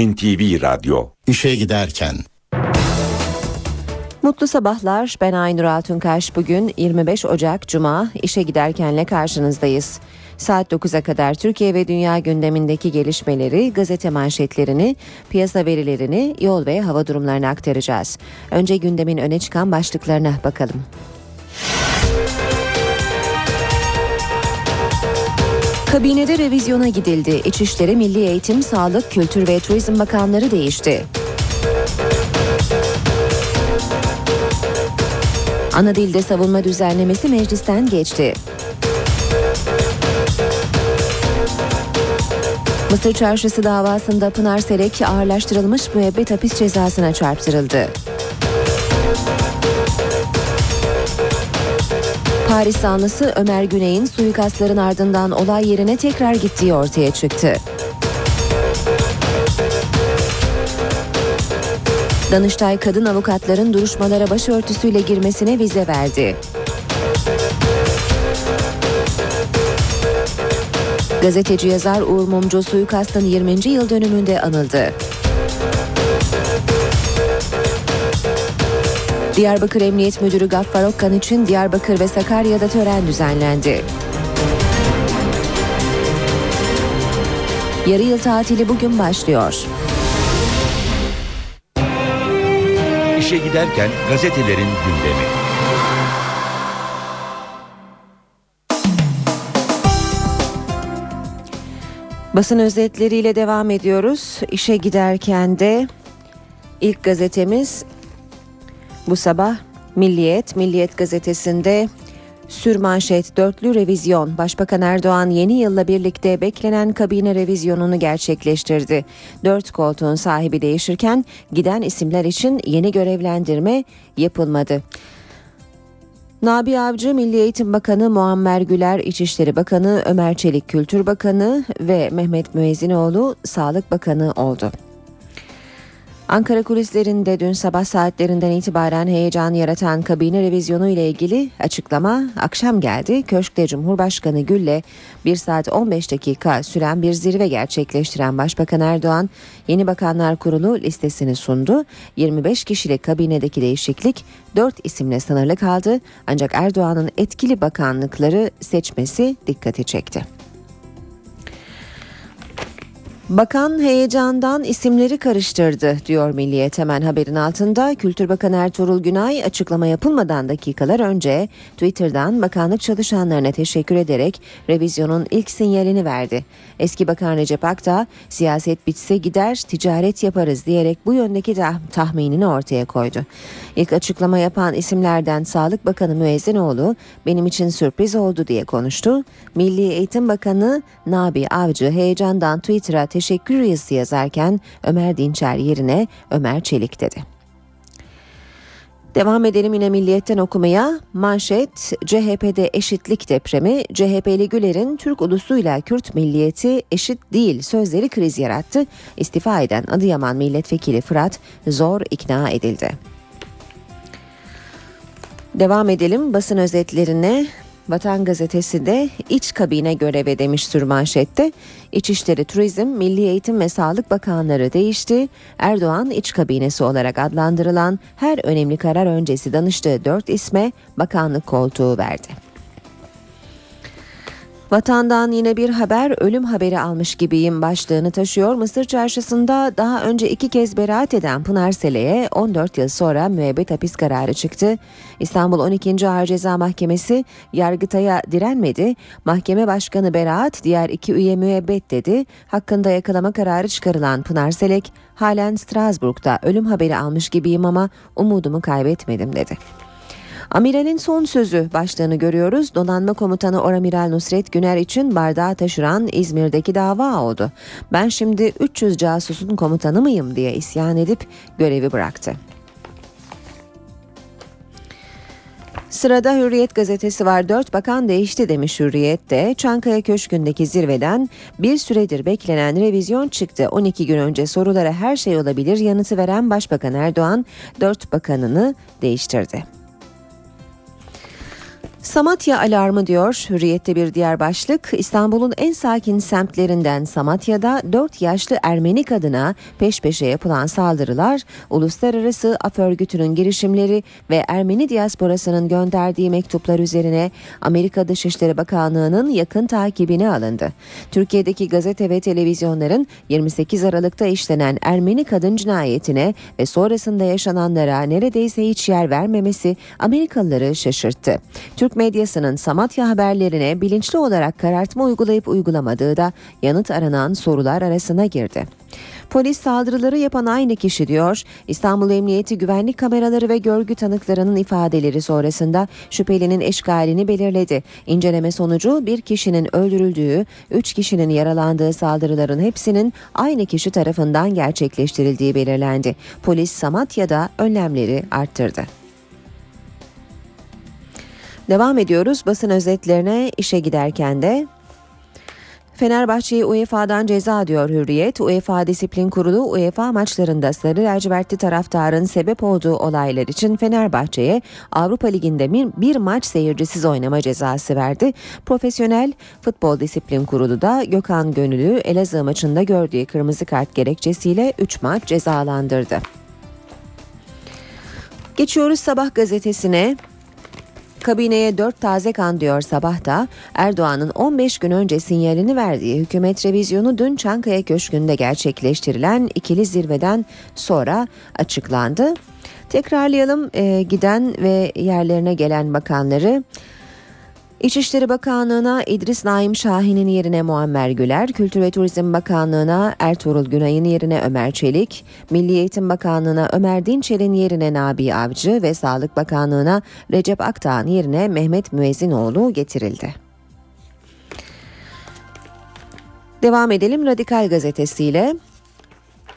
NTV Radyo İşe giderken Mutlu sabahlar. Ben Aynur Altunkaş. Bugün 25 Ocak Cuma işe giderkenle karşınızdayız. Saat 9'a kadar Türkiye ve dünya gündemindeki gelişmeleri, gazete manşetlerini, piyasa verilerini, yol ve hava durumlarını aktaracağız. Önce gündemin öne çıkan başlıklarına bakalım. Kabinede revizyona gidildi. İçişleri, Milli Eğitim, Sağlık, Kültür ve Turizm Bakanları değişti. Ana dilde savunma düzenlemesi meclisten geçti. Mısır Çarşısı davasında Pınar Selek ağırlaştırılmış müebbet hapis cezasına çarptırıldı. Paris zanlısı Ömer Güney'in suikastların ardından olay yerine tekrar gittiği ortaya çıktı. Danıştay kadın avukatların duruşmalara başörtüsüyle girmesine vize verdi. Gazeteci yazar Uğur Mumcu suikastın 20. yıl dönümünde anıldı. Diyarbakır Emniyet Müdürü Gaffar Okkan için Diyarbakır ve Sakarya'da tören düzenlendi. Yarı yıl tatili bugün başlıyor. İşe giderken gazetelerin gündemi. Basın özetleriyle devam ediyoruz. İşe giderken de ilk gazetemiz bu sabah Milliyet. Milliyet gazetesinde Sürmanşet dörtlü revizyon. Başbakan Erdoğan yeni yılla birlikte beklenen kabine revizyonunu gerçekleştirdi. Dört koltuğun sahibi değişirken giden isimler için yeni görevlendirme yapılmadı. Nabi Avcı Milli Eğitim Bakanı Muammer Güler, İçişleri Bakanı Ömer Çelik Kültür Bakanı ve Mehmet Müezzinoğlu Sağlık Bakanı oldu. Ankara kulislerinde dün sabah saatlerinden itibaren heyecan yaratan kabine revizyonu ile ilgili açıklama akşam geldi. Köşkte Cumhurbaşkanı Gül'le 1 saat 15 dakika süren bir zirve gerçekleştiren Başbakan Erdoğan yeni bakanlar kurulu listesini sundu. 25 kişilik kabinedeki değişiklik 4 isimle sınırlı kaldı. Ancak Erdoğan'ın etkili bakanlıkları seçmesi dikkati çekti. Bakan heyecandan isimleri karıştırdı diyor Milliyet hemen haberin altında. Kültür Bakanı Ertuğrul Günay açıklama yapılmadan dakikalar önce Twitter'dan bakanlık çalışanlarına teşekkür ederek revizyonun ilk sinyalini verdi. Eski Bakan Recep Akta siyaset bitse gider ticaret yaparız diyerek bu yöndeki tah- tahminini ortaya koydu. İlk açıklama yapan isimlerden Sağlık Bakanı Müezzinoğlu benim için sürpriz oldu diye konuştu. Milli Eğitim Bakanı Nabi Avcı heyecandan Twitter'a teşekkür yazısı yazarken Ömer Dinçer yerine Ömer Çelik dedi. Devam edelim yine Milliyet'ten okumaya. Manşet CHP'de eşitlik depremi CHP'li Güler'in Türk ulusuyla Kürt milliyeti eşit değil sözleri kriz yarattı. İstifa eden Adıyaman milletvekili Fırat zor ikna edildi. Devam edelim basın özetlerine. Vatan Gazetesi de iç kabine göreve demiş sürmanşette. İçişleri, Turizm, Milli Eğitim ve Sağlık Bakanları değişti. Erdoğan iç kabinesi olarak adlandırılan her önemli karar öncesi danıştığı dört isme bakanlık koltuğu verdi. Vatandan yine bir haber ölüm haberi almış gibiyim başlığını taşıyor. Mısır çarşısında daha önce iki kez beraat eden Pınar Sele'ye 14 yıl sonra müebbet hapis kararı çıktı. İstanbul 12. Ağır Ceza Mahkemesi Yargıtay'a direnmedi. Mahkeme Başkanı beraat diğer iki üye müebbet dedi. Hakkında yakalama kararı çıkarılan Pınar Selek halen Strasbourg'da ölüm haberi almış gibiyim ama umudumu kaybetmedim dedi. Amiral'in son sözü başlığını görüyoruz. Donanma Komutanı Oramiral Nusret Güner için bardağı taşıran İzmir'deki dava oldu. Ben şimdi 300 casusun komutanı mıyım diye isyan edip görevi bıraktı. Sırada Hürriyet gazetesi var. Dört bakan değişti demiş Hürriyet'te. Çankaya Köşkü'ndeki zirveden bir süredir beklenen revizyon çıktı. 12 gün önce sorulara her şey olabilir yanıtı veren Başbakan Erdoğan dört bakanını değiştirdi. Samatya alarmı diyor Hürriyet'te bir diğer başlık. İstanbul'un en sakin semtlerinden Samatya'da 4 yaşlı Ermeni kadına peş peşe yapılan saldırılar, uluslararası af örgütünün girişimleri ve Ermeni diasporasının gönderdiği mektuplar üzerine Amerika Dışişleri Bakanlığı'nın yakın takibine alındı. Türkiye'deki gazete ve televizyonların 28 Aralık'ta işlenen Ermeni kadın cinayetine ve sonrasında yaşananlara neredeyse hiç yer vermemesi Amerikalıları şaşırttı. Türk medyasının Samatya haberlerine bilinçli olarak karartma uygulayıp uygulamadığı da yanıt aranan sorular arasına girdi. Polis saldırıları yapan aynı kişi diyor. İstanbul Emniyeti güvenlik kameraları ve görgü tanıklarının ifadeleri sonrasında şüphelinin eşkalini belirledi. İnceleme sonucu bir kişinin öldürüldüğü, üç kişinin yaralandığı saldırıların hepsinin aynı kişi tarafından gerçekleştirildiği belirlendi. Polis Samatya'da önlemleri arttırdı. Devam ediyoruz basın özetlerine işe giderken de Fenerbahçe'ye UEFA'dan ceza diyor Hürriyet. UEFA Disiplin Kurulu UEFA maçlarında sarı lacivertli taraftarın sebep olduğu olaylar için Fenerbahçe'ye Avrupa Ligi'nde bir maç seyircisiz oynama cezası verdi. Profesyonel Futbol Disiplin Kurulu da Gökhan Gönül'ü Elazığ maçında gördüğü kırmızı kart gerekçesiyle 3 maç cezalandırdı. Geçiyoruz Sabah gazetesine. Kabineye dört taze kan diyor sabahta. Erdoğan'ın 15 gün önce sinyalini verdiği hükümet revizyonu dün Çankaya Köşkü'nde gerçekleştirilen ikili zirveden sonra açıklandı. Tekrarlayalım e, giden ve yerlerine gelen bakanları. İçişleri Bakanlığı'na İdris Naim Şahin'in yerine Muammer Güler, Kültür ve Turizm Bakanlığı'na Ertuğrul Günay'ın yerine Ömer Çelik, Milli Eğitim Bakanlığı'na Ömer Dinçer'in yerine Nabi Avcı ve Sağlık Bakanlığı'na Recep Akdağ'ın yerine Mehmet Müezzinoğlu getirildi. Devam edelim Radikal gazetesiyle.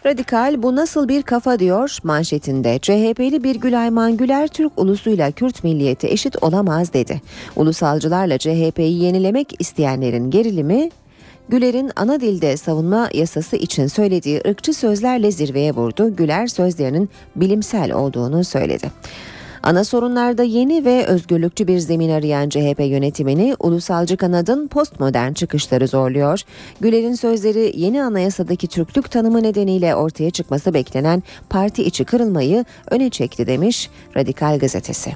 Radikal bu nasıl bir kafa diyor manşetinde. CHP'li bir Gülayman Güler Türk ulusuyla Kürt milliyeti eşit olamaz dedi. Ulusalcılarla CHP'yi yenilemek isteyenlerin gerilimi Güler'in ana dilde savunma yasası için söylediği ırkçı sözlerle zirveye vurdu. Güler sözlerinin bilimsel olduğunu söyledi. Ana sorunlarda yeni ve özgürlükçü bir zemin arayan CHP yönetimini ulusalcı kanadın postmodern çıkışları zorluyor. Güler'in sözleri yeni anayasadaki Türklük tanımı nedeniyle ortaya çıkması beklenen parti içi kırılmayı öne çekti demiş Radikal Gazetesi.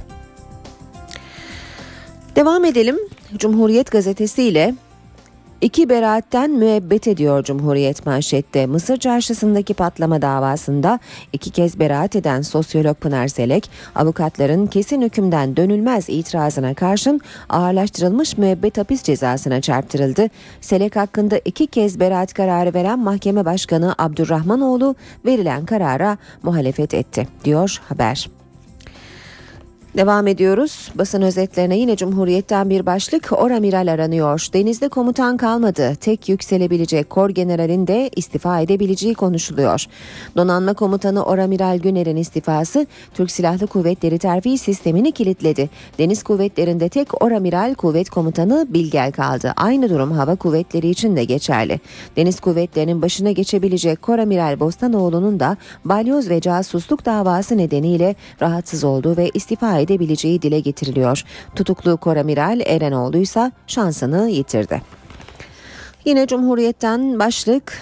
Devam edelim. Cumhuriyet Gazetesi ile İki beraatten müebbet ediyor Cumhuriyet manşette. Mısır çarşısındaki patlama davasında iki kez beraat eden sosyolog Pınar Selek, avukatların kesin hükümden dönülmez itirazına karşın ağırlaştırılmış müebbet hapis cezasına çarptırıldı. Selek hakkında iki kez beraat kararı veren mahkeme başkanı Abdurrahmanoğlu verilen karara muhalefet etti, diyor haber. Devam ediyoruz. Basın özetlerine yine Cumhuriyet'ten bir başlık. Oramiral aranıyor. Denizde komutan kalmadı. Tek yükselebilecek kor generalin de istifa edebileceği konuşuluyor. Donanma komutanı Oramiral Güner'in istifası Türk Silahlı Kuvvetleri terfi sistemini kilitledi. Deniz kuvvetlerinde tek Oramiral kuvvet komutanı Bilgel kaldı. Aynı durum hava kuvvetleri için de geçerli. Deniz kuvvetlerinin başına geçebilecek Koramiral Bostanoğlu'nun da balyoz ve casusluk davası nedeniyle rahatsız olduğu ve istifa edebileceği dile getiriliyor. Tutuklu Koramiral Erenoğlu ise şansını yitirdi. Yine Cumhuriyet'ten başlık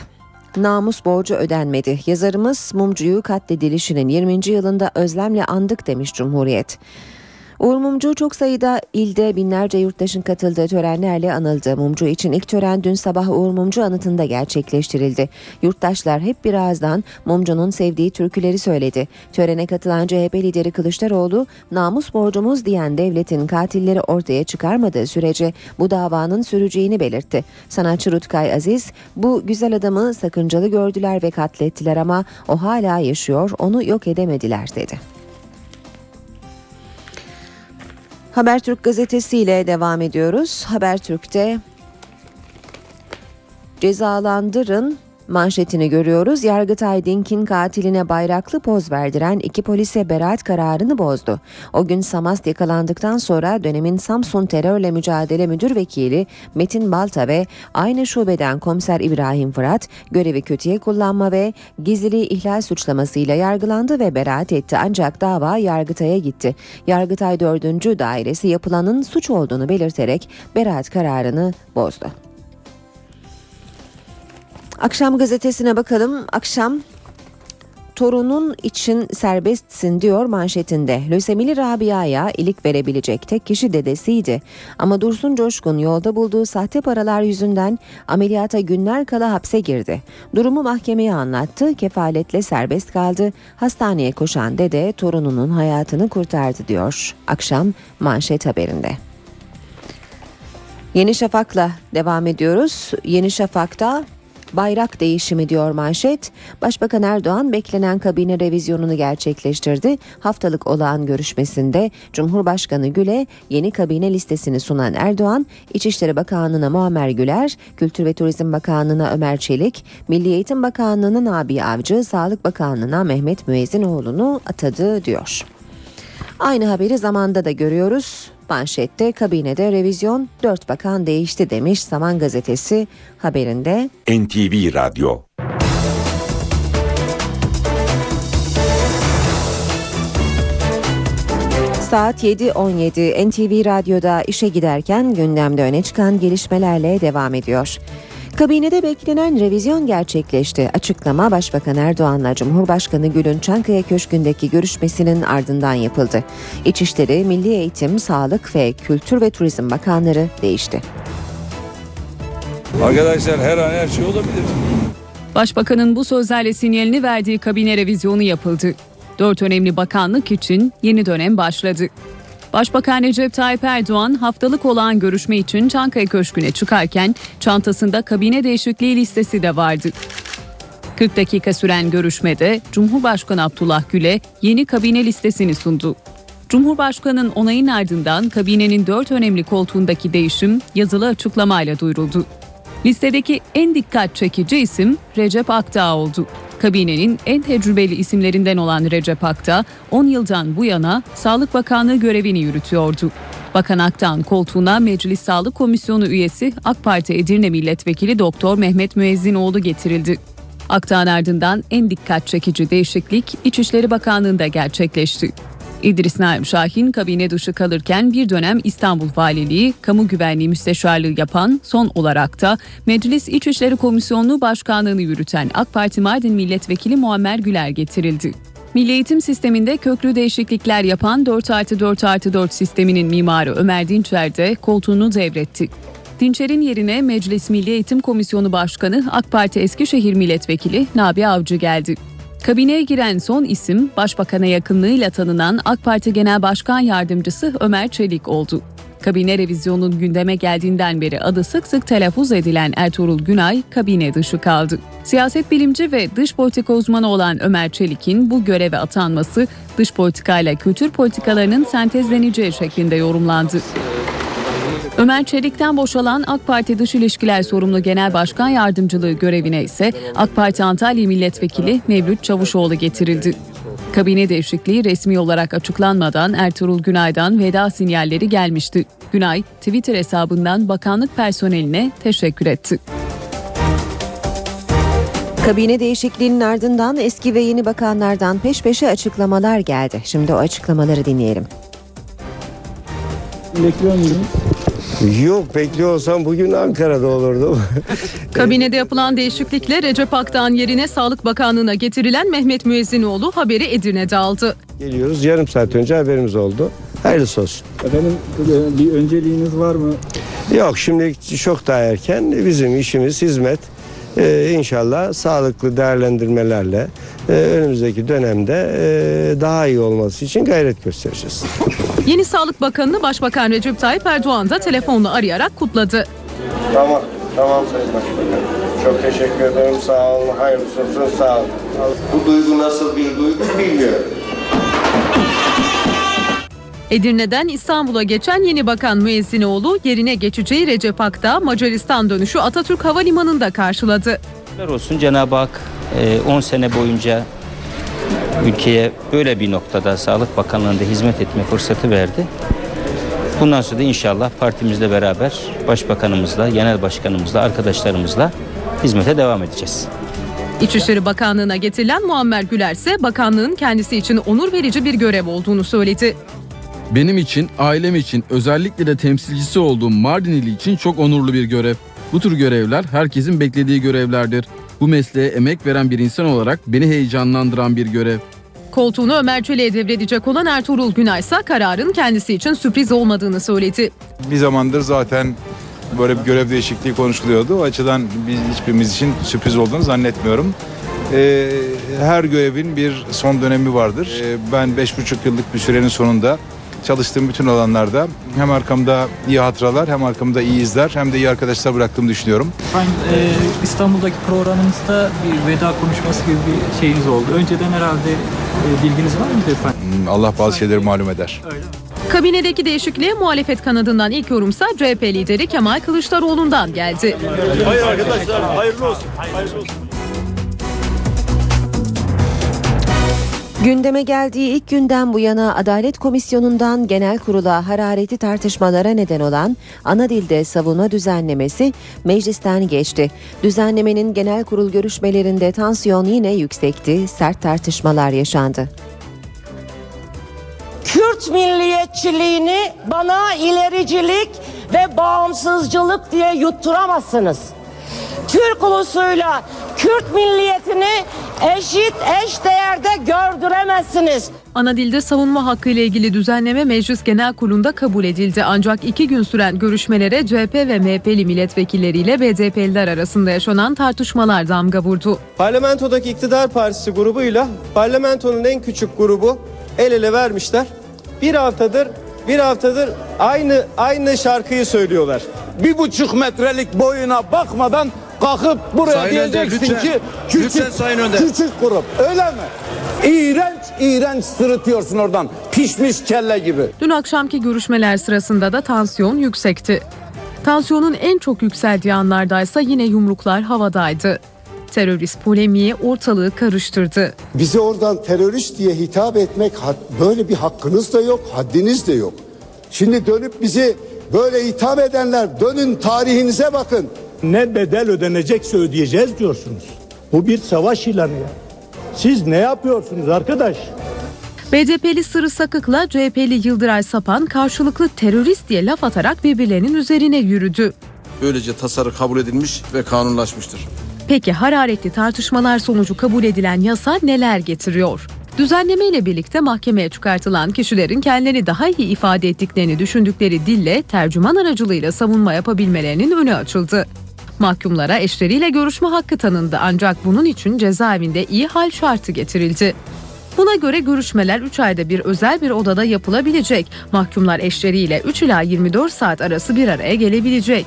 Namus borcu ödenmedi. Yazarımız mumcuyu katledilişinin 20. yılında özlemle andık demiş Cumhuriyet. Uğur Mumcu çok sayıda ilde binlerce yurttaşın katıldığı törenlerle anıldı. Mumcu için ilk tören dün sabah Uğur Mumcu anıtında gerçekleştirildi. Yurttaşlar hep bir ağızdan Mumcu'nun sevdiği türküleri söyledi. Törene katılan CHP lideri Kılıçdaroğlu, namus borcumuz diyen devletin katilleri ortaya çıkarmadığı sürece bu davanın süreceğini belirtti. Sanatçı Rutkay Aziz, bu güzel adamı sakıncalı gördüler ve katlettiler ama o hala yaşıyor, onu yok edemediler dedi. Habertürk gazetesiyle devam ediyoruz. Habertürk'te cezalandırın manşetini görüyoruz. Yargıtay Dink'in katiline bayraklı poz verdiren iki polise beraat kararını bozdu. O gün Samast yakalandıktan sonra dönemin Samsun Terörle Mücadele Müdür Vekili Metin Balta ve aynı şubeden komiser İbrahim Fırat görevi kötüye kullanma ve gizliliği ihlal suçlamasıyla yargılandı ve beraat etti ancak dava Yargıtay'a gitti. Yargıtay 4. Dairesi yapılanın suç olduğunu belirterek beraat kararını bozdu. Akşam gazetesine bakalım. Akşam torunun için serbestsin diyor manşetinde. Lösemili Rabia'ya ilik verebilecek tek kişi dedesiydi. Ama Dursun Coşkun yolda bulduğu sahte paralar yüzünden ameliyata günler kala hapse girdi. Durumu mahkemeye anlattı, kefaletle serbest kaldı. Hastaneye koşan dede torununun hayatını kurtardı diyor. Akşam manşet haberinde. Yeni Şafak'la devam ediyoruz. Yeni Şafak'ta bayrak değişimi diyor manşet. Başbakan Erdoğan beklenen kabine revizyonunu gerçekleştirdi. Haftalık olağan görüşmesinde Cumhurbaşkanı Gül'e yeni kabine listesini sunan Erdoğan, İçişleri Bakanlığı'na Muammer Güler, Kültür ve Turizm Bakanlığı'na Ömer Çelik, Milli Eğitim Bakanlığı'na Nabi Avcı, Sağlık Bakanlığı'na Mehmet Müezzinoğlu'nu atadı diyor. Aynı haberi zamanda da görüyoruz. Manşette kabinede revizyon 4 bakan değişti demiş Zaman Gazetesi haberinde. NTV Radyo Saat 7.17 NTV Radyo'da işe giderken gündemde öne çıkan gelişmelerle devam ediyor. Kabinede beklenen revizyon gerçekleşti. Açıklama Başbakan Erdoğan'la Cumhurbaşkanı Gül'ün Çankaya Köşkü'ndeki görüşmesinin ardından yapıldı. İçişleri, Milli Eğitim, Sağlık ve Kültür ve Turizm Bakanları değişti. Arkadaşlar her an her şey olabilir. Başbakanın bu sözlerle sinyalini verdiği kabine revizyonu yapıldı. Dört önemli bakanlık için yeni dönem başladı. Başbakan Recep Tayyip Erdoğan haftalık olan görüşme için Çankaya Köşkü'ne çıkarken çantasında kabine değişikliği listesi de vardı. 40 dakika süren görüşmede Cumhurbaşkanı Abdullah Gül'e yeni kabine listesini sundu. Cumhurbaşkanının onayın ardından kabinenin dört önemli koltuğundaki değişim yazılı açıklamayla duyuruldu. Listedeki en dikkat çekici isim Recep Akdağ oldu. Kabinenin en tecrübeli isimlerinden olan Recep Akdağ 10 yıldan bu yana Sağlık Bakanlığı görevini yürütüyordu. Bakan Akdağ'ın koltuğuna Meclis Sağlık Komisyonu üyesi AK Parti Edirne Milletvekili Doktor Mehmet Müezzinoğlu getirildi. Akdağ'ın ardından en dikkat çekici değişiklik İçişleri Bakanlığı'nda gerçekleşti. İdris Naim Şahin kabine dışı kalırken bir dönem İstanbul Valiliği, Kamu Güvenliği Müsteşarlığı yapan son olarak da Meclis İçişleri Komisyonu Başkanlığını yürüten AK Parti Mardin Milletvekili Muammer Güler getirildi. Milli eğitim sisteminde köklü değişiklikler yapan 4 artı 4 artı 4 sisteminin mimarı Ömer Dinçer de koltuğunu devretti. Dinçer'in yerine Meclis Milli Eğitim Komisyonu Başkanı AK Parti Eskişehir Milletvekili Nabi Avcı geldi. Kabineye giren son isim Başbakan'a yakınlığıyla tanınan AK Parti Genel Başkan Yardımcısı Ömer Çelik oldu. Kabine revizyonunun gündeme geldiğinden beri adı sık sık telaffuz edilen Ertuğrul Günay kabine dışı kaldı. Siyaset bilimci ve dış politika uzmanı olan Ömer Çelik'in bu göreve atanması dış politikayla kültür politikalarının sentezleneceği şeklinde yorumlandı. Ömer Çelik'ten boşalan AK Parti Dış İlişkiler Sorumlu Genel Başkan Yardımcılığı görevine ise AK Parti Antalya Milletvekili Mevlüt Çavuşoğlu getirildi. Kabine değişikliği resmi olarak açıklanmadan Ertuğrul Günay'dan veda sinyalleri gelmişti. Günay, Twitter hesabından bakanlık personeline teşekkür etti. Kabine değişikliğinin ardından eski ve yeni bakanlardan peş peşe açıklamalar geldi. Şimdi o açıklamaları dinleyelim. Bekliyor muydunuz? Yok bekliyor olsam bugün Ankara'da olurdum. Kabinede yapılan değişiklikle Recep Akdağ'ın yerine Sağlık Bakanlığı'na getirilen Mehmet Müezzinoğlu haberi Edirne'de aldı. Geliyoruz yarım saat önce haberimiz oldu. Hayırlısı olsun. Efendim bir önceliğiniz var mı? Yok şimdi çok daha erken bizim işimiz hizmet. Ee, inşallah sağlıklı değerlendirmelerle e, önümüzdeki dönemde e, daha iyi olması için gayret göstereceğiz. Yeni Sağlık Bakanı'nı Başbakan Recep Tayyip Erdoğan da telefonla arayarak kutladı. Tamam, tamam Sayın Başbakan. Çok teşekkür ederim. Sağ olun. Hayırlısı olsun. Sağ olun. Bu duygu nasıl bir duygu bilmiyorum. Edirne'den İstanbul'a geçen yeni bakan Müezzinoğlu yerine geçeceği Recep Akdağ Macaristan dönüşü Atatürk Havalimanı'nda karşıladı. Olsun Cenab-ı Hak e, 10 sene boyunca ülkeye böyle bir noktada Sağlık Bakanlığı'nda hizmet etme fırsatı verdi. Bundan sonra da inşallah partimizle beraber başbakanımızla, genel başkanımızla, arkadaşlarımızla hizmete devam edeceğiz. İçişleri Bakanlığı'na getirilen Muammer Güler ise bakanlığın kendisi için onur verici bir görev olduğunu söyledi. Benim için, ailem için, özellikle de temsilcisi olduğum Mardinili için çok onurlu bir görev. Bu tür görevler herkesin beklediği görevlerdir. Bu mesleğe emek veren bir insan olarak beni heyecanlandıran bir görev. Koltuğunu Ömer Çelik'e devredecek olan Ertuğrul Günay ise kararın kendisi için sürpriz olmadığını söyledi. Bir zamandır zaten böyle bir görev değişikliği konuşuluyordu. O açıdan biz hiçbirimiz için sürpriz olduğunu zannetmiyorum. Ee, her görevin bir son dönemi vardır. Ee, ben beş buçuk yıllık bir sürenin sonunda çalıştığım bütün alanlarda hem arkamda iyi hatıralar hem arkamda iyi izler hem de iyi arkadaşlar bıraktığımı düşünüyorum. Efendim e, İstanbul'daki programınızda bir veda konuşması gibi bir şeyiniz oldu. Önceden herhalde e, bilginiz var mıydı efendim? Hmm, Allah bazı şeyleri malum eder. Kabinedeki değişikliğe muhalefet kanadından ilk yorumsa CHP lideri Kemal Kılıçdaroğlu'ndan geldi. Gündeme geldiği ilk günden bu yana Adalet Komisyonu'ndan genel kurula harareti tartışmalara neden olan ana dilde savunma düzenlemesi meclisten geçti. Düzenlemenin genel kurul görüşmelerinde tansiyon yine yüksekti, sert tartışmalar yaşandı. Kürt milliyetçiliğini bana ilericilik ve bağımsızcılık diye yutturamazsınız. Türk ulusuyla Kürt milliyetini eşit eş değerde gördüremezsiniz. Ana dilde savunma hakkı ile ilgili düzenleme Meclis Genel Kurulu'nda kabul edildi. Ancak iki gün süren görüşmelere CHP ve MHP'li milletvekilleriyle BDP'liler arasında yaşanan tartışmalar damga vurdu. Parlamentodaki iktidar partisi grubuyla parlamentonun en küçük grubu el ele vermişler. Bir haftadır bir haftadır aynı aynı şarkıyı söylüyorlar. bir buçuk metrelik boyuna bakmadan kalkıp buraya Sayın Önder, diyeceksin lütfen. ki küçük, Lütfen Sayın Önder. küçük grup öyle mi? İğrenç iğrenç sırıtıyorsun oradan pişmiş kelle gibi. Dün akşamki görüşmeler sırasında da tansiyon yüksekti. Tansiyonun en çok yükseldiği anlardaysa yine yumruklar havadaydı. Terörist polemiği ortalığı karıştırdı. Bize oradan terörist diye hitap etmek böyle bir hakkınız da yok, haddiniz de yok. Şimdi dönüp bizi böyle hitap edenler dönün tarihinize bakın. Ne bedel ödenecekse ödeyeceğiz diyorsunuz. Bu bir savaş ilanı ya. Siz ne yapıyorsunuz arkadaş? BDP'li Sırrı Sakık'la CHP'li Yıldıray Sapan karşılıklı terörist diye laf atarak birbirlerinin üzerine yürüdü. Böylece tasarı kabul edilmiş ve kanunlaşmıştır. Peki hararetli tartışmalar sonucu kabul edilen yasa neler getiriyor? Düzenleme ile birlikte mahkemeye çıkartılan kişilerin kendilerini daha iyi ifade ettiklerini düşündükleri dille tercüman aracılığıyla savunma yapabilmelerinin önü açıldı. Mahkumlara eşleriyle görüşme hakkı tanındı ancak bunun için cezaevinde iyi hal şartı getirildi. Buna göre görüşmeler 3 ayda bir özel bir odada yapılabilecek. Mahkumlar eşleriyle 3 ila 24 saat arası bir araya gelebilecek.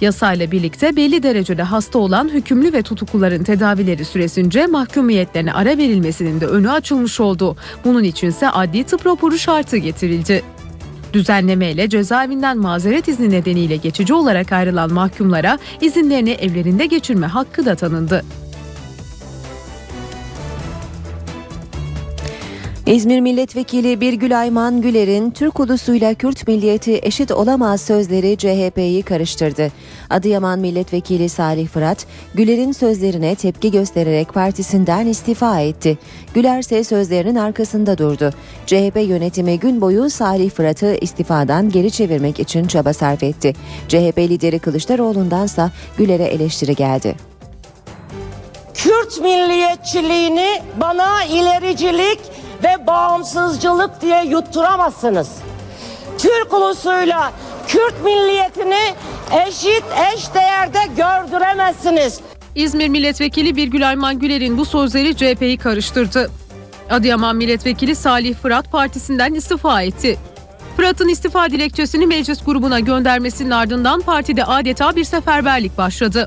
Yasayla birlikte belli derecede hasta olan hükümlü ve tutukluların tedavileri süresince mahkumiyetlerine ara verilmesinin de önü açılmış oldu. Bunun içinse adli tıp raporu şartı getirildi. Düzenlemeyle cezaevinden mazeret izni nedeniyle geçici olarak ayrılan mahkumlara izinlerini evlerinde geçirme hakkı da tanındı. İzmir Milletvekili Birgül Ayman Güler'in Türk ulusuyla Kürt milliyeti eşit olamaz sözleri CHP'yi karıştırdı. Adıyaman Milletvekili Salih Fırat, Güler'in sözlerine tepki göstererek partisinden istifa etti. Güler ise sözlerinin arkasında durdu. CHP yönetimi gün boyu Salih Fırat'ı istifadan geri çevirmek için çaba sarf etti. CHP lideri Kılıçdaroğlu'ndansa Güler'e eleştiri geldi. Kürt milliyetçiliğini bana ilericilik ve bağımsızcılık diye yutturamazsınız. Türk ulusuyla Kürt milliyetini eşit eş değerde gördüremezsiniz. İzmir Milletvekili Birgül Ayman Güler'in bu sözleri CHP'yi karıştırdı. Adıyaman Milletvekili Salih Fırat partisinden istifa etti. Fırat'ın istifa dilekçesini meclis grubuna göndermesinin ardından partide adeta bir seferberlik başladı.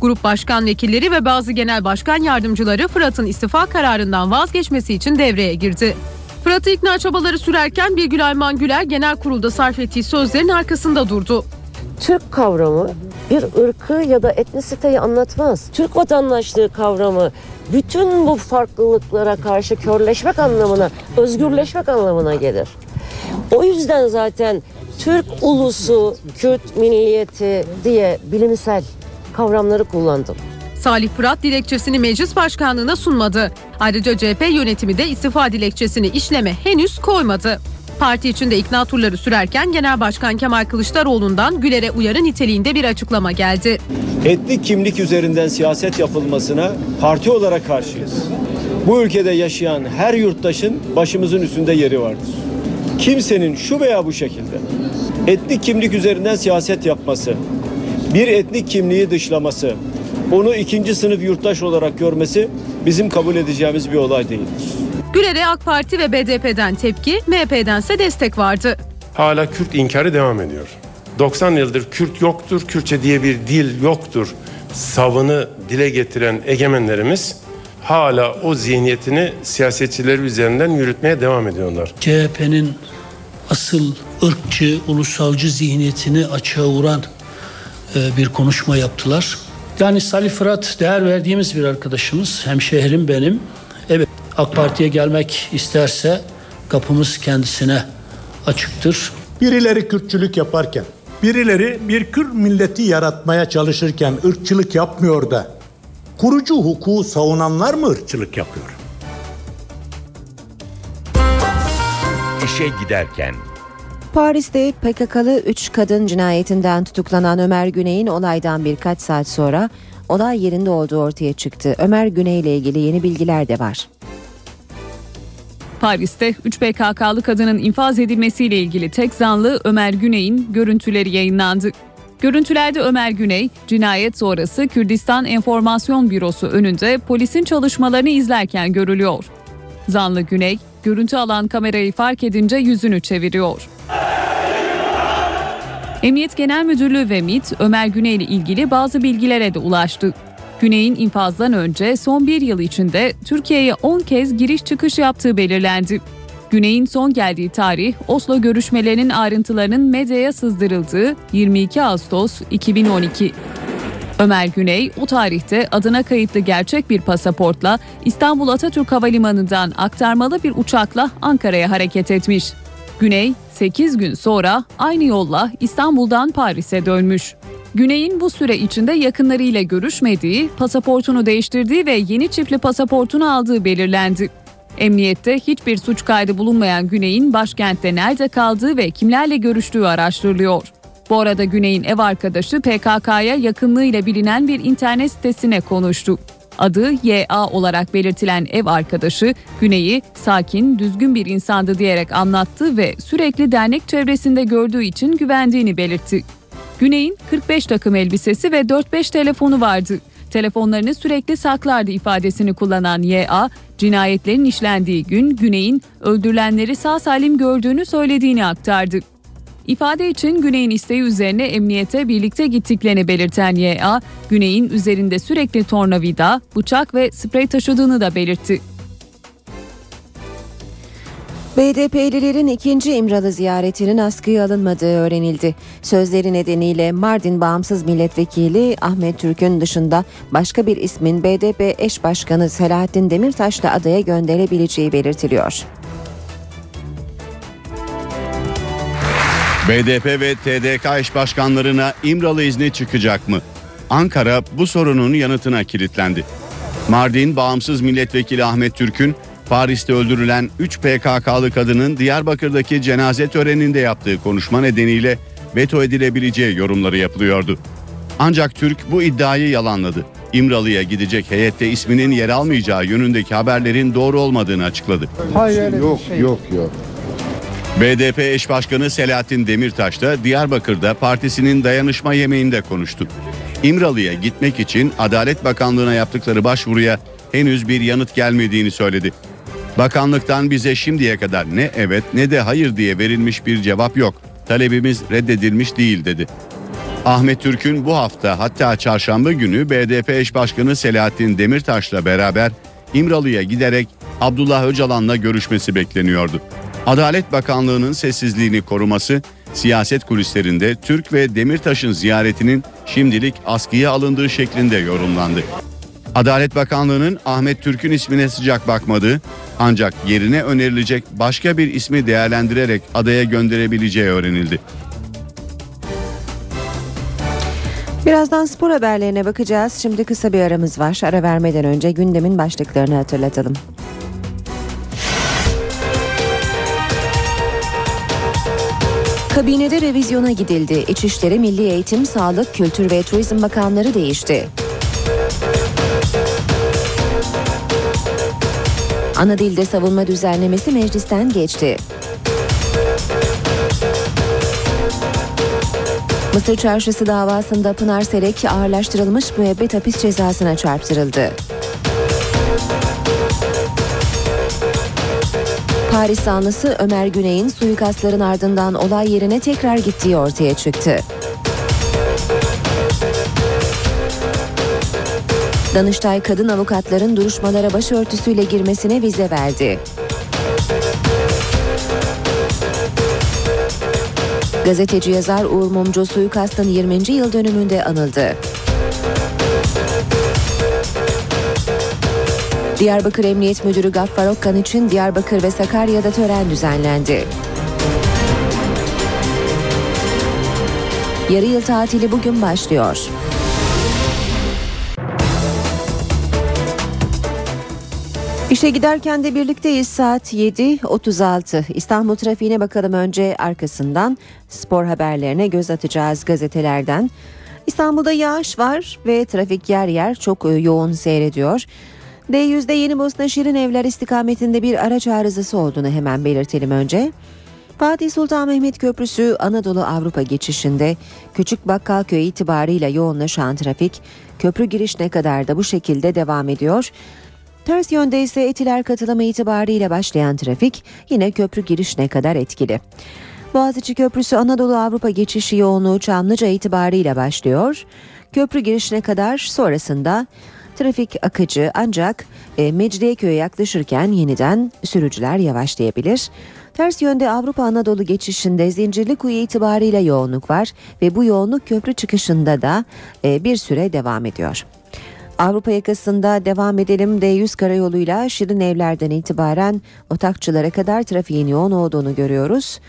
Grup başkan vekilleri ve bazı genel başkan yardımcıları Fırat'ın istifa kararından vazgeçmesi için devreye girdi. Fırat'ı ikna çabaları sürerken Birgül Ayman Güler genel kurulda sarf ettiği sözlerin arkasında durdu. Türk kavramı bir ırkı ya da etnisiteyi anlatmaz. Türk vatandaşlığı kavramı bütün bu farklılıklara karşı körleşmek anlamına, özgürleşmek anlamına gelir. O yüzden zaten Türk ulusu, Kürt milliyeti diye bilimsel kavramları kullandım. Salih Fırat dilekçesini meclis başkanlığına sunmadı. Ayrıca CHP yönetimi de istifa dilekçesini işleme henüz koymadı. Parti içinde ikna turları sürerken Genel Başkan Kemal Kılıçdaroğlu'ndan Güler'e uyarı niteliğinde bir açıklama geldi. Etnik kimlik üzerinden siyaset yapılmasına parti olarak karşıyız. Bu ülkede yaşayan her yurttaşın başımızın üstünde yeri vardır. Kimsenin şu veya bu şekilde etnik kimlik üzerinden siyaset yapması, bir etnik kimliği dışlaması, onu ikinci sınıf yurttaş olarak görmesi bizim kabul edeceğimiz bir olay değildir. Güler'e AK Parti ve BDP'den tepki, MHP'dense destek vardı. Hala Kürt inkarı devam ediyor. 90 yıldır Kürt yoktur, Kürtçe diye bir dil yoktur. Savını dile getiren egemenlerimiz hala o zihniyetini siyasetçileri üzerinden yürütmeye devam ediyorlar. CHP'nin asıl ırkçı, ulusalcı zihniyetini açığa vuran bir konuşma yaptılar. Yani Salih Fırat değer verdiğimiz bir arkadaşımız, hemşehrim benim. Evet AK Parti'ye gelmek isterse kapımız kendisine açıktır. Birileri Kürtçülük yaparken, birileri bir Kürt milleti yaratmaya çalışırken ırkçılık yapmıyor da kurucu hukuku savunanlar mı ırkçılık yapıyor? İşe giderken Paris'te PKK'lı 3 kadın cinayetinden tutuklanan Ömer Güney'in olaydan birkaç saat sonra olay yerinde olduğu ortaya çıktı. Ömer Güney ile ilgili yeni bilgiler de var. Paris'te 3 PKK'lı kadının infaz edilmesiyle ilgili tek zanlı Ömer Güney'in görüntüleri yayınlandı. Görüntülerde Ömer Güney, cinayet sonrası Kürdistan Enformasyon Bürosu önünde polisin çalışmalarını izlerken görülüyor. Zanlı Güney, görüntü alan kamerayı fark edince yüzünü çeviriyor. Emniyet Genel Müdürlüğü ve MİT, Ömer Güney ile ilgili bazı bilgilere de ulaştı. Güney'in infazdan önce son bir yıl içinde Türkiye'ye 10 kez giriş çıkış yaptığı belirlendi. Güney'in son geldiği tarih Oslo görüşmelerinin ayrıntılarının medyaya sızdırıldığı 22 Ağustos 2012. Ömer Güney o tarihte adına kayıtlı gerçek bir pasaportla İstanbul Atatürk Havalimanı'ndan aktarmalı bir uçakla Ankara'ya hareket etmiş. Güney 8 gün sonra aynı yolla İstanbul'dan Paris'e dönmüş. Güney'in bu süre içinde yakınlarıyla görüşmediği, pasaportunu değiştirdiği ve yeni çiftli pasaportunu aldığı belirlendi. Emniyette hiçbir suç kaydı bulunmayan Güney'in başkentte nerede kaldığı ve kimlerle görüştüğü araştırılıyor. Bu arada Güney'in ev arkadaşı PKK'ya yakınlığıyla bilinen bir internet sitesine konuştu. Adı YA olarak belirtilen ev arkadaşı Güney'i sakin, düzgün bir insandı diyerek anlattı ve sürekli dernek çevresinde gördüğü için güvendiğini belirtti. Güney'in 45 takım elbisesi ve 4-5 telefonu vardı. Telefonlarını sürekli saklardı ifadesini kullanan YA, cinayetlerin işlendiği gün Güney'in öldürülenleri sağ salim gördüğünü söylediğini aktardı. İfade için Güney'in isteği üzerine emniyete birlikte gittiklerini belirten YA, Güney'in üzerinde sürekli tornavida, bıçak ve sprey taşıdığını da belirtti. BDP'lilerin ikinci İmralı ziyaretinin askıya alınmadığı öğrenildi. Sözleri nedeniyle Mardin Bağımsız Milletvekili Ahmet Türk'ün dışında başka bir ismin BDP eş başkanı Selahattin Demirtaş'la adaya gönderebileceği belirtiliyor. BDP ve TDK eş başkanlarına İmralı izni çıkacak mı? Ankara bu sorunun yanıtına kilitlendi. Mardin Bağımsız Milletvekili Ahmet Türk'ün Paris'te öldürülen 3 PKK'lı kadının Diyarbakır'daki cenaze töreninde yaptığı konuşma nedeniyle veto edilebileceği yorumları yapılıyordu. Ancak Türk bu iddiayı yalanladı. İmralı'ya gidecek heyette isminin yer almayacağı yönündeki haberlerin doğru olmadığını açıkladı. Hayır yok yok yok. BDP eş başkanı Selahattin Demirtaş da Diyarbakır'da partisinin dayanışma yemeğinde konuştu. İmralı'ya gitmek için Adalet Bakanlığı'na yaptıkları başvuruya henüz bir yanıt gelmediğini söyledi. Bakanlıktan bize şimdiye kadar ne evet ne de hayır diye verilmiş bir cevap yok. Talebimiz reddedilmiş değil dedi. Ahmet Türk'ün bu hafta hatta çarşamba günü BDP eş başkanı Selahattin Demirtaş'la beraber İmralı'ya giderek Abdullah Öcalan'la görüşmesi bekleniyordu. Adalet Bakanlığı'nın sessizliğini koruması Siyaset kulislerinde Türk ve Demirtaş'ın ziyaretinin şimdilik askıya alındığı şeklinde yorumlandı. Adalet Bakanlığı'nın Ahmet Türk'ün ismine sıcak bakmadığı ancak yerine önerilecek başka bir ismi değerlendirerek adaya gönderebileceği öğrenildi. Birazdan spor haberlerine bakacağız. Şimdi kısa bir aramız var. Ara vermeden önce gündemin başlıklarını hatırlatalım. Kabinede revizyona gidildi. İçişleri, Milli Eğitim, Sağlık, Kültür ve Turizm Bakanları değişti. Ana dilde savunma düzenlemesi meclisten geçti. Mısır Çarşısı davasında Pınar Serek ağırlaştırılmış müebbet hapis cezasına çarptırıldı. Paris zanlısı Ömer Güney'in suikastların ardından olay yerine tekrar gittiği ortaya çıktı. Danıştay kadın avukatların duruşmalara başörtüsüyle girmesine vize verdi. Gazeteci yazar Uğur Mumcu suikastın 20. yıl dönümünde anıldı. Diyarbakır Emniyet Müdürü Gaffar Okkan için Diyarbakır ve Sakarya'da tören düzenlendi. Yarı yıl tatili bugün başlıyor. İşe giderken de birlikteyiz saat 7.36. İstanbul trafiğine bakalım önce arkasından spor haberlerine göz atacağız gazetelerden. İstanbul'da yağış var ve trafik yer yer çok e, yoğun seyrediyor. D100'de Yeni Bosna Şirin Evler istikametinde bir araç arızası olduğunu hemen belirtelim önce. Fatih Sultan Mehmet Köprüsü Anadolu Avrupa geçişinde Küçük Bakkalköy itibarıyla yoğunlaşan trafik köprü girişine kadar da bu şekilde devam ediyor. Ters yönde ise Etiler katılımı itibariyle başlayan trafik yine köprü girişine kadar etkili. Boğaziçi Köprüsü Anadolu Avrupa geçişi yoğunluğu Çamlıca itibariyle başlıyor. Köprü girişine kadar sonrasında trafik akıcı ancak e, Mecidiyeköy'e yaklaşırken yeniden sürücüler yavaşlayabilir. Ters yönde Avrupa Anadolu geçişinde Zincirlikuyu itibariyle yoğunluk var ve bu yoğunluk köprü çıkışında da e, bir süre devam ediyor. Avrupa yakasında devam edelim D100 karayoluyla Şirin Evler'den itibaren Otakçılara kadar trafiğin yoğun olduğunu görüyoruz.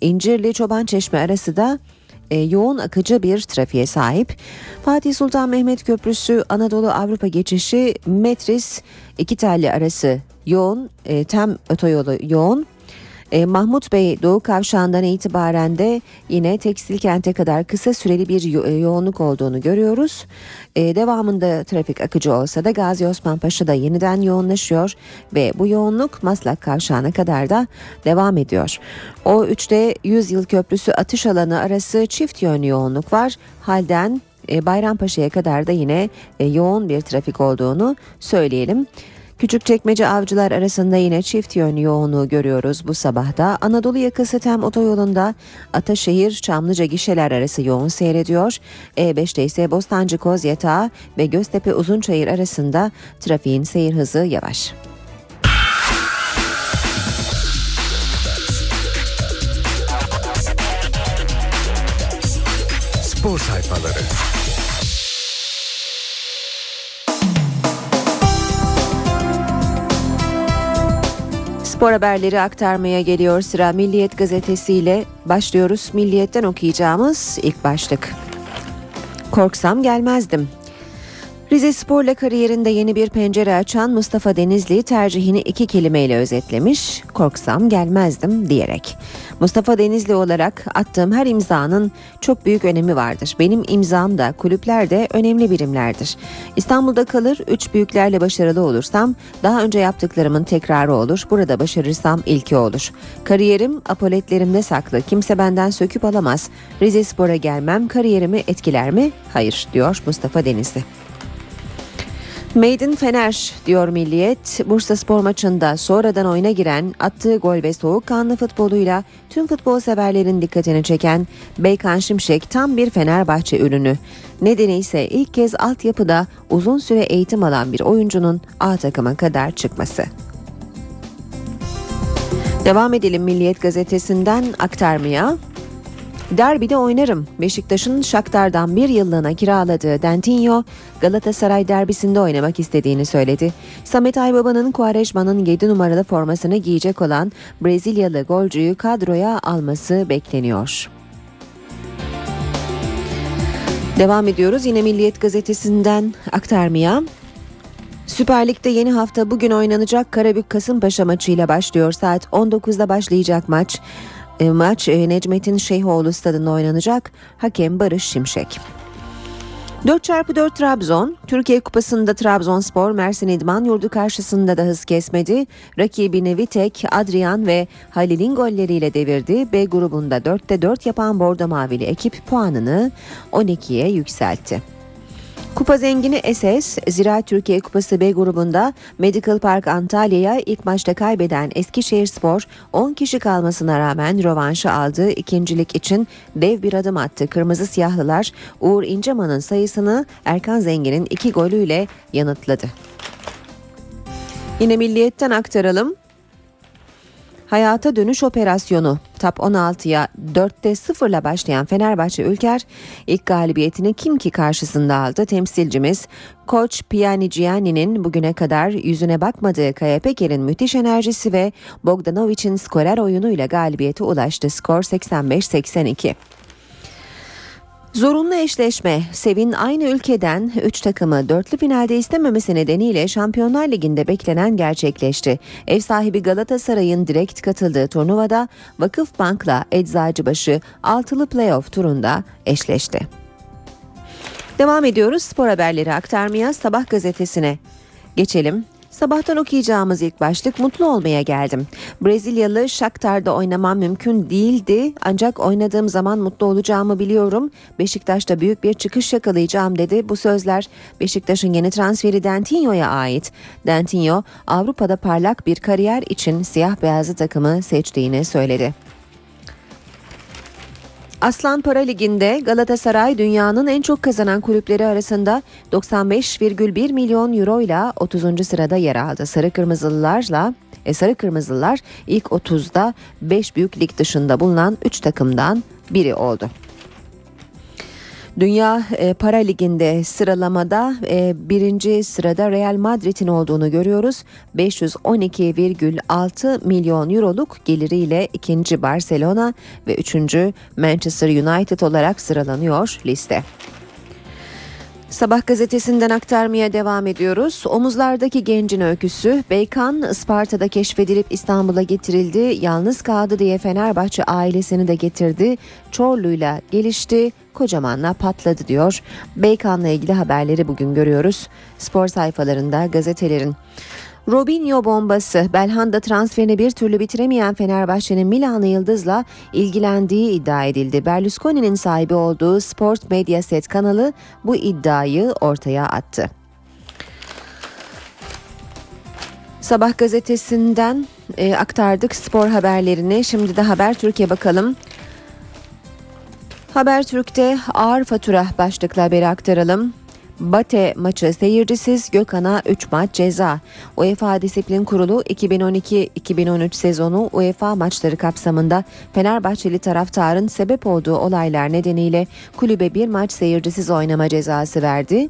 İncirli Çoban Çeşme arası da e, yoğun akıcı bir trafiğe sahip. Fatih Sultan Mehmet Köprüsü Anadolu Avrupa geçişi Metris iki telli arası yoğun, e, tem otoyolu yoğun. E, Mahmut Bey Doğu Kavşağı'ndan itibaren de yine tekstil kente kadar kısa süreli bir yo- e, yoğunluk olduğunu görüyoruz. E, devamında trafik akıcı olsa da Gazi Osman Paşa'da yeniden yoğunlaşıyor ve bu yoğunluk Maslak Kavşağı'na kadar da devam ediyor. O 3'te 100 yıl köprüsü atış alanı arası çift yönlü yoğunluk var. Halden e, Bayrampaşa'ya kadar da yine e, yoğun bir trafik olduğunu söyleyelim. Küçükçekmece avcılar arasında yine çift yönlü yoğunluğu görüyoruz bu sabahta. Anadolu yakası tem otoyolunda Ataşehir Çamlıca gişeler arası yoğun seyrediyor. E5'te ise Bostancı Kozyatağı ve Göztepe Uzunçayır arasında trafiğin seyir hızı yavaş. Spor sayfaları. Spor haberleri aktarmaya geliyor sıra Milliyet gazetesiyle başlıyoruz. Milliyet'ten okuyacağımız ilk başlık. Korksam gelmezdim. Rize Spor'la kariyerinde yeni bir pencere açan Mustafa Denizli tercihini iki kelimeyle özetlemiş. Korksam gelmezdim diyerek. Mustafa Denizli olarak attığım her imzanın çok büyük önemi vardır. Benim imzam da kulüpler de önemli birimlerdir. İstanbul'da kalır, üç büyüklerle başarılı olursam daha önce yaptıklarımın tekrarı olur. Burada başarırsam ilki olur. Kariyerim apoletlerimde saklı. Kimse benden söküp alamaz. Rize Spor'a gelmem kariyerimi etkiler mi? Hayır diyor Mustafa Denizli. Made in Fener diyor Milliyet. Bursa Spor maçında sonradan oyuna giren, attığı gol ve soğukkanlı futboluyla tüm futbol severlerin dikkatini çeken Beykan Şimşek tam bir Fenerbahçe ürünü. Nedeni ise ilk kez altyapıda uzun süre eğitim alan bir oyuncunun A takıma kadar çıkması. Devam edelim Milliyet gazetesinden aktarmaya. Derbide oynarım. Beşiktaş'ın Shakhtar'dan bir yıllığına kiraladığı Dentinho, Galatasaray derbisinde oynamak istediğini söyledi. Samet Aybaba'nın Quaresma'nın 7 numaralı formasını giyecek olan Brezilyalı golcüyü kadroya alması bekleniyor. Devam ediyoruz yine Milliyet Gazetesi'nden aktarmaya. Süper Lig'de yeni hafta bugün oynanacak Karabük Kasımpaşa maçıyla başlıyor. Saat 19'da başlayacak maç. E, maç e, Necmettin Şeyhoğlu stadında oynanacak. Hakem Barış Şimşek. 4x4 Trabzon, Türkiye Kupası'nda Trabzonspor Mersin İdman yurdu karşısında da hız kesmedi. Rakibini Vitek, Adrian ve Halil'in golleriyle devirdi. B grubunda 4'te 4 yapan Bordo Mavili ekip puanını 12'ye yükseltti. Kupa zengini SS, Zira Türkiye Kupası B grubunda Medical Park Antalya'ya ilk maçta kaybeden Eskişehirspor 10 kişi kalmasına rağmen rövanşı aldığı ikincilik için dev bir adım attı. Kırmızı Siyahlılar Uğur İnceman'ın sayısını Erkan Zengin'in iki golüyle yanıtladı. Yine milliyetten aktaralım. Hayata dönüş operasyonu TAP 16'ya 4'te 0'la başlayan Fenerbahçe Ülker ilk galibiyetini kim ki karşısında aldı. Temsilcimiz Koç Piyani Gianni'nin bugüne kadar yüzüne bakmadığı Kaya Peker'in müthiş enerjisi ve Bogdanovic'in skorer oyunuyla galibiyete ulaştı. Skor 85-82. Zorunlu eşleşme. Sevin aynı ülkeden 3 takımı dörtlü finalde istememesi nedeniyle Şampiyonlar Ligi'nde beklenen gerçekleşti. Ev sahibi Galatasaray'ın direkt katıldığı turnuvada Vakıfbank'la Eczacıbaşı altılı playoff turunda eşleşti. Devam ediyoruz spor haberleri aktarmaya Sabah gazetesine. Geçelim. Sabahtan okuyacağımız ilk başlık mutlu olmaya geldim. Brezilyalı Shakhtar'da oynamam mümkün değildi ancak oynadığım zaman mutlu olacağımı biliyorum. Beşiktaş'ta büyük bir çıkış yakalayacağım dedi. Bu sözler Beşiktaş'ın yeni transferi Dentinho'ya ait. Dentinho Avrupa'da parlak bir kariyer için siyah beyazlı takımı seçtiğini söyledi. Aslan Para Ligi'nde Galatasaray dünyanın en çok kazanan kulüpleri arasında 95,1 milyon euro ile 30. sırada yer aldı. Sarı Kırmızılılarla e, Sarı Kırmızılılar ilk 30'da 5 büyük lig dışında bulunan 3 takımdan biri oldu. Dünya e, Para Ligi'nde sıralamada e, birinci sırada Real Madrid'in olduğunu görüyoruz. 512,6 milyon euroluk geliriyle ikinci Barcelona ve üçüncü Manchester United olarak sıralanıyor liste. Sabah gazetesinden aktarmaya devam ediyoruz. Omuzlardaki gencin öyküsü Beykan Isparta'da keşfedilip İstanbul'a getirildi. Yalnız kaldı diye Fenerbahçe ailesini de getirdi. Çorlu'yla gelişti, kocamanla patladı diyor. Beykan'la ilgili haberleri bugün görüyoruz. Spor sayfalarında gazetelerin. Robinho bombası Belhanda transferini bir türlü bitiremeyen Fenerbahçe'nin Milanlı Yıldız'la ilgilendiği iddia edildi. Berlusconi'nin sahibi olduğu Sport Mediaset kanalı bu iddiayı ortaya attı. Sabah gazetesinden e, aktardık spor haberlerini. Şimdi de Haber Türkiye bakalım. Habertürk'te ağır fatura başlıklı haberi aktaralım. Bate maçı seyircisiz Gökhan'a 3 maç ceza. UEFA Disiplin Kurulu 2012-2013 sezonu UEFA maçları kapsamında Fenerbahçeli taraftarın sebep olduğu olaylar nedeniyle kulübe bir maç seyircisiz oynama cezası verdi.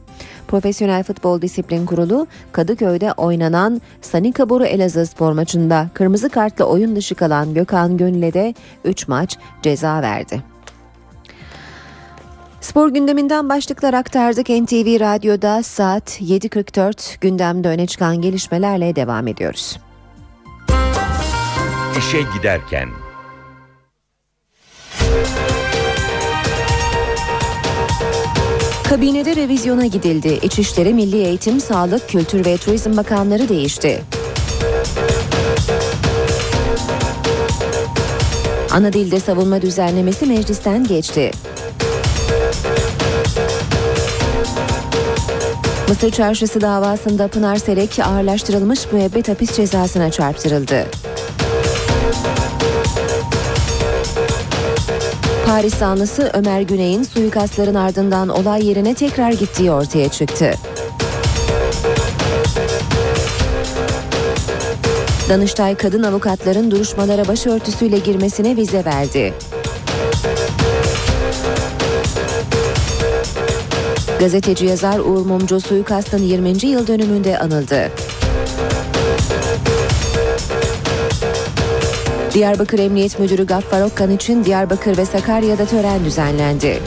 Profesyonel Futbol Disiplin Kurulu Kadıköy'de oynanan Sanika Boru Elazığ spor maçında kırmızı kartla oyun dışı kalan Gökhan Gönül'e de 3 maç ceza verdi. Spor gündeminden başlıklar aktardık. NTV Radyo'da saat 7.44 gündemde öne çıkan gelişmelerle devam ediyoruz. İşe giderken Kabinede revizyona gidildi. İçişleri, Milli Eğitim, Sağlık, Kültür ve Turizm Bakanları değişti. Ana dilde savunma düzenlemesi meclisten geçti. Mısır Çarşısı davasında Pınar Selek ağırlaştırılmış müebbet hapis cezasına çarptırıldı. Paris zanlısı Ömer Güney'in suikastların ardından olay yerine tekrar gittiği ortaya çıktı. Danıştay kadın avukatların duruşmalara başörtüsüyle girmesine vize verdi. Gazeteci yazar Uğur Mumcu suikastın 20. yıl dönümünde anıldı. Diyarbakır Emniyet Müdürü Gaffar Okkan için Diyarbakır ve Sakarya'da tören düzenlendi.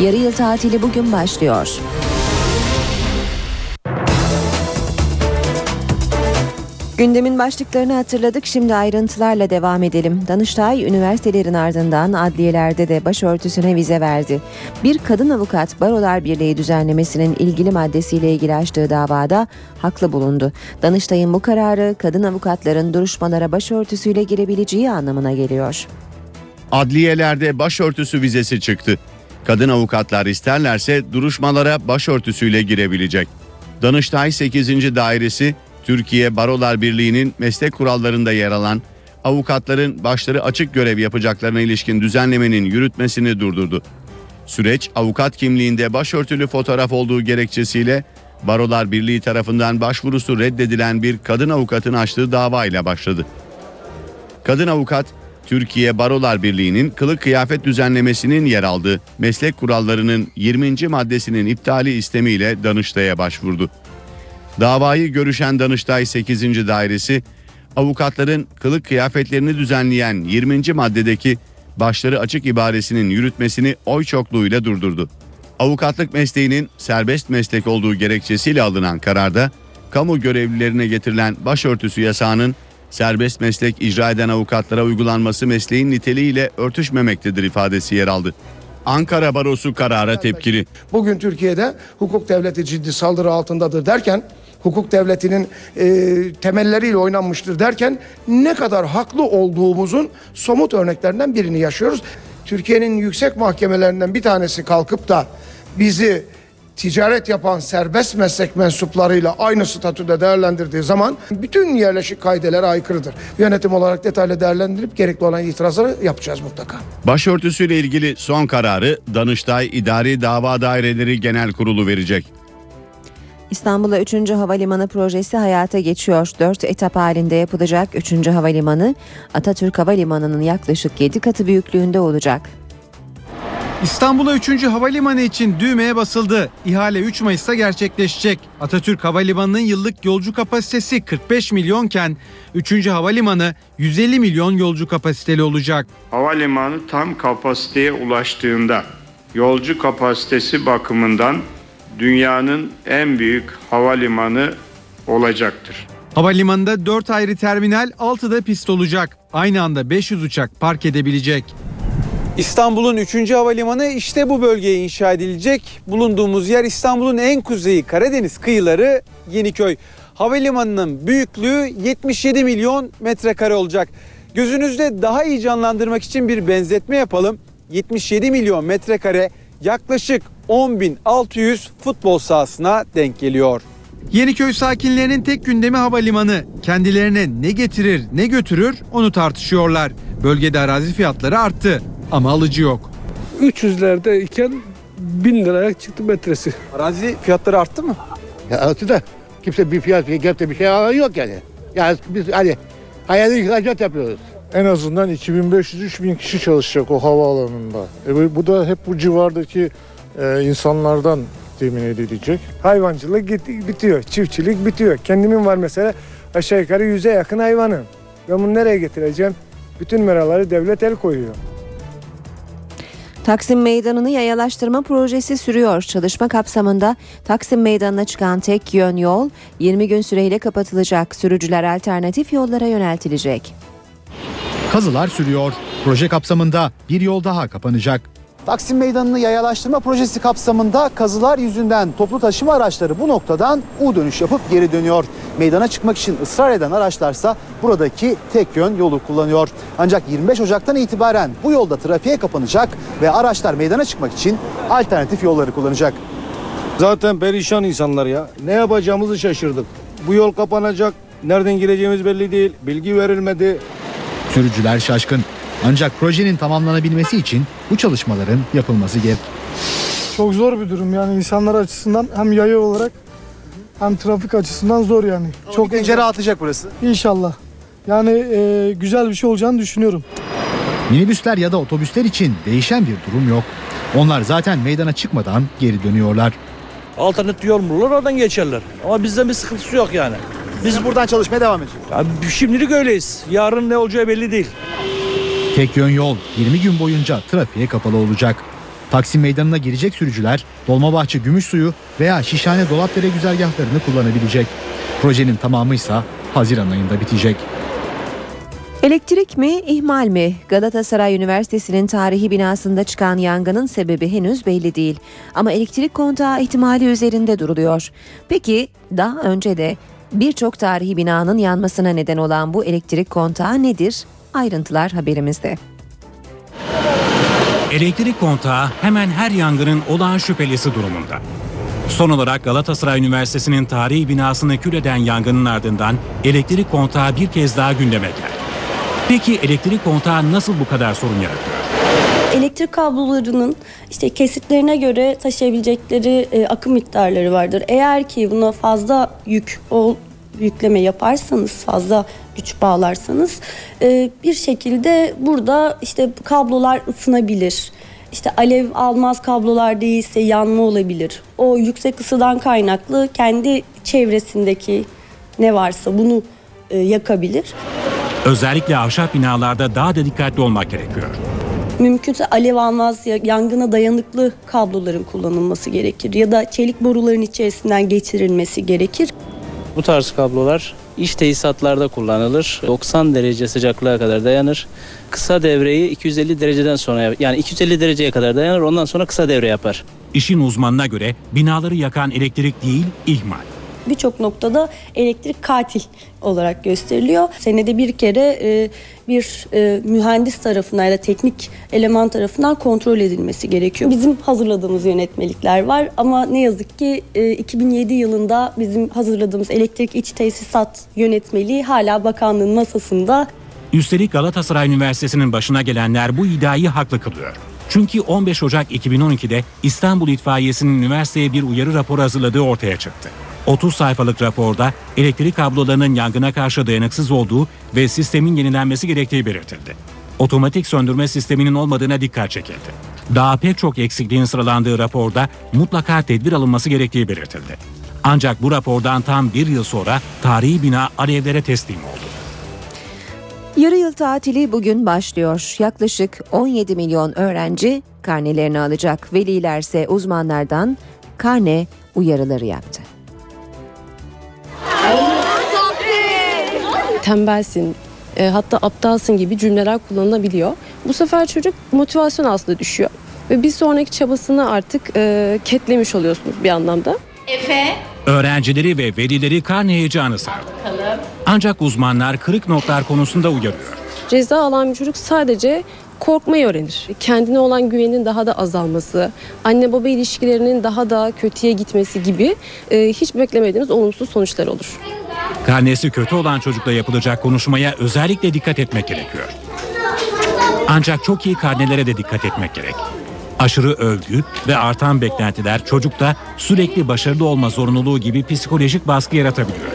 Yarı yıl tatili bugün başlıyor. Gündemin başlıklarını hatırladık. Şimdi ayrıntılarla devam edelim. Danıştay üniversitelerin ardından adliyelerde de başörtüsüne vize verdi. Bir kadın avukat Barolar Birliği düzenlemesinin ilgili maddesiyle ilgili açtığı davada haklı bulundu. Danıştay'ın bu kararı kadın avukatların duruşmalara başörtüsüyle girebileceği anlamına geliyor. Adliyelerde başörtüsü vizesi çıktı. Kadın avukatlar isterlerse duruşmalara başörtüsüyle girebilecek. Danıştay 8. Dairesi Türkiye Barolar Birliği'nin meslek kurallarında yer alan avukatların başları açık görev yapacaklarına ilişkin düzenlemenin yürütmesini durdurdu. Süreç avukat kimliğinde başörtülü fotoğraf olduğu gerekçesiyle Barolar Birliği tarafından başvurusu reddedilen bir kadın avukatın açtığı davayla başladı. Kadın avukat Türkiye Barolar Birliği'nin kılık kıyafet düzenlemesinin yer aldığı meslek kurallarının 20. maddesinin iptali istemiyle Danıştay'a başvurdu. Davayı görüşen Danıştay 8. Dairesi avukatların kılık kıyafetlerini düzenleyen 20. maddedeki başları açık ibaresinin yürütmesini oy çokluğuyla durdurdu. Avukatlık mesleğinin serbest meslek olduğu gerekçesiyle alınan kararda kamu görevlilerine getirilen başörtüsü yasağının serbest meslek icra eden avukatlara uygulanması mesleğin niteliğiyle örtüşmemektedir ifadesi yer aldı. Ankara Barosu karara tepkili. Bugün Türkiye'de hukuk devleti ciddi saldırı altındadır derken hukuk devletinin e, temelleriyle oynanmıştır derken ne kadar haklı olduğumuzun somut örneklerinden birini yaşıyoruz. Türkiye'nin yüksek mahkemelerinden bir tanesi kalkıp da bizi ticaret yapan serbest meslek mensuplarıyla aynı statüde değerlendirdiği zaman bütün yerleşik kaidelere aykırıdır. Yönetim olarak detaylı değerlendirip gerekli olan itirazları yapacağız mutlaka. Başörtüsüyle ilgili son kararı Danıştay İdari Dava Daireleri Genel Kurulu verecek. İstanbul'a 3. Havalimanı projesi hayata geçiyor. 4 etap halinde yapılacak 3. Havalimanı Atatürk Havalimanı'nın yaklaşık 7 katı büyüklüğünde olacak. İstanbul'a 3. Havalimanı için düğmeye basıldı. İhale 3 Mayıs'ta gerçekleşecek. Atatürk Havalimanı'nın yıllık yolcu kapasitesi 45 milyonken 3. Havalimanı 150 milyon yolcu kapasiteli olacak. Havalimanı tam kapasiteye ulaştığında yolcu kapasitesi bakımından dünyanın en büyük havalimanı olacaktır. Havalimanında 4 ayrı terminal, 6'da pist olacak. Aynı anda 500 uçak park edebilecek. İstanbul'un 3. havalimanı işte bu bölgeye inşa edilecek. Bulunduğumuz yer İstanbul'un en kuzeyi Karadeniz kıyıları Yeniköy. Havalimanının büyüklüğü 77 milyon metrekare olacak. Gözünüzde daha iyi canlandırmak için bir benzetme yapalım. 77 milyon metrekare yaklaşık 10.600 futbol sahasına denk geliyor. Yeniköy sakinlerinin tek gündemi havalimanı. Kendilerine ne getirir ne götürür onu tartışıyorlar. Bölgede arazi fiyatları arttı ama alıcı yok. 300'lerde iken 1000 liraya çıktı metresi. Arazi fiyatları arttı mı? Ya arttı da kimse bir fiyat gelip de bir şey alan yok yani. Yani biz hani hayali ihracat yapıyoruz. En azından 2500-3000 kişi çalışacak o havaalanında. E bu- bu da hep bu civardaki e, insanlardan temin edilecek. Hayvancılık git- bitiyor, çiftçilik bitiyor. Kendimin var mesela aşağı yukarı yüze yakın hayvanım. Ben bunu nereye getireceğim? Bütün meraları devlet el koyuyor. Taksim Meydanı'nı yayalaştırma projesi sürüyor. Çalışma kapsamında Taksim Meydanı'na çıkan tek yön yol 20 gün süreyle kapatılacak. Sürücüler alternatif yollara yöneltilecek. Kazılar sürüyor. Proje kapsamında bir yol daha kapanacak. Taksim Meydanı'nı yayalaştırma projesi kapsamında kazılar yüzünden toplu taşıma araçları bu noktadan U dönüş yapıp geri dönüyor. Meydana çıkmak için ısrar eden araçlarsa buradaki tek yön yolu kullanıyor. Ancak 25 Ocak'tan itibaren bu yolda trafiğe kapanacak ve araçlar meydana çıkmak için alternatif yolları kullanacak. Zaten perişan insanlar ya. Ne yapacağımızı şaşırdık. Bu yol kapanacak. Nereden gireceğimiz belli değil. Bilgi verilmedi. Sürücüler şaşkın. Ancak projenin tamamlanabilmesi için bu çalışmaların yapılması gerek. Çok zor bir durum yani insanlar açısından hem yaya olarak hem trafik açısından zor yani. Çok Çok rahatlayacak burası. İnşallah. Yani e, güzel bir şey olacağını düşünüyorum. Minibüsler ya da otobüsler için değişen bir durum yok. Onlar zaten meydana çıkmadan geri dönüyorlar. Alternatif yol bulurlar oradan geçerler. Ama bizde bir sıkıntısı yok yani. Biz buradan çalışmaya devam edeceğiz. Ya şimdilik öyleyiz. Yarın ne olacağı belli değil. Tek yön yol 20 gün boyunca trafiğe kapalı olacak. Taksim Meydanı'na girecek sürücüler Dolmabahçe Gümüşsuyu veya Şişhane Dolapdere güzergahlarını kullanabilecek. Projenin tamamı ise Haziran ayında bitecek. Elektrik mi, ihmal mi? Galatasaray Üniversitesi'nin tarihi binasında çıkan yangının sebebi henüz belli değil. Ama elektrik kontağı ihtimali üzerinde duruluyor. Peki daha önce de birçok tarihi binanın yanmasına neden olan bu elektrik kontağı nedir? Ayrıntılar haberimizde. Elektrik kontağı hemen her yangının olağan şüphelisi durumunda. Son olarak Galatasaray Üniversitesi'nin tarihi binasını kül eden yangının ardından elektrik kontağı bir kez daha gündeme geldi. Peki elektrik kontağı nasıl bu kadar sorun yaratıyor? Elektrik kablolarının işte kesitlerine göre taşıyabilecekleri e, akım miktarları vardır. Eğer ki buna fazla yük ol, yükleme yaparsanız, fazla güç bağlarsanız e, bir şekilde burada işte kablolar ısınabilir. İşte alev almaz kablolar değilse yanma olabilir. O yüksek ısıdan kaynaklı kendi çevresindeki ne varsa bunu e, yakabilir. Özellikle ahşap binalarda daha da dikkatli olmak gerekiyor. Mümkünse alev almaz ya- yangına dayanıklı kabloların kullanılması gerekir ya da çelik boruların içerisinden geçirilmesi gerekir. Bu tarz kablolar iş tesisatlarda kullanılır. 90 derece sıcaklığa kadar dayanır. Kısa devreyi 250 dereceden sonra yani 250 dereceye kadar dayanır ondan sonra kısa devre yapar. İşin uzmanına göre binaları yakan elektrik değil, ihmal. Birçok noktada elektrik katil olarak gösteriliyor. Senede bir kere e, bir e, mühendis tarafından ya da teknik eleman tarafından kontrol edilmesi gerekiyor. Bizim hazırladığımız yönetmelikler var ama ne yazık ki e, 2007 yılında bizim hazırladığımız elektrik iç tesisat yönetmeliği hala bakanlığın masasında. Üstelik Galatasaray Üniversitesi'nin başına gelenler bu iddiayı haklı kılıyor. Çünkü 15 Ocak 2012'de İstanbul İtfaiyesi'nin üniversiteye bir uyarı raporu hazırladığı ortaya çıktı. 30 sayfalık raporda elektrik kablolarının yangına karşı dayanıksız olduğu ve sistemin yenilenmesi gerektiği belirtildi. Otomatik söndürme sisteminin olmadığına dikkat çekildi. Daha pek çok eksikliğin sıralandığı raporda mutlaka tedbir alınması gerektiği belirtildi. Ancak bu rapordan tam bir yıl sonra tarihi bina alevlere teslim oldu. Yarı yıl tatili bugün başlıyor. Yaklaşık 17 milyon öğrenci karnelerini alacak. Velilerse uzmanlardan karne uyarıları yaptı. Tembelsin, e, hatta aptalsın gibi cümleler kullanılabiliyor. Bu sefer çocuk motivasyon aslında düşüyor. Ve bir sonraki çabasını artık e, ketlemiş oluyorsunuz bir anlamda. Efe. Öğrencileri ve velileri karne heyecanı sardı. Bakalım. Ancak uzmanlar kırık notlar konusunda uyarıyor. Ceza alan bir çocuk sadece korkmayı öğrenir. Kendine olan güvenin daha da azalması, anne baba ilişkilerinin daha da kötüye gitmesi gibi e, hiç beklemediğimiz olumsuz sonuçlar olur. Karnesi kötü olan çocukla yapılacak konuşmaya özellikle dikkat etmek gerekiyor. Ancak çok iyi karnelere de dikkat etmek gerek. Aşırı övgü ve artan beklentiler çocukta sürekli başarılı olma zorunluluğu gibi psikolojik baskı yaratabiliyor.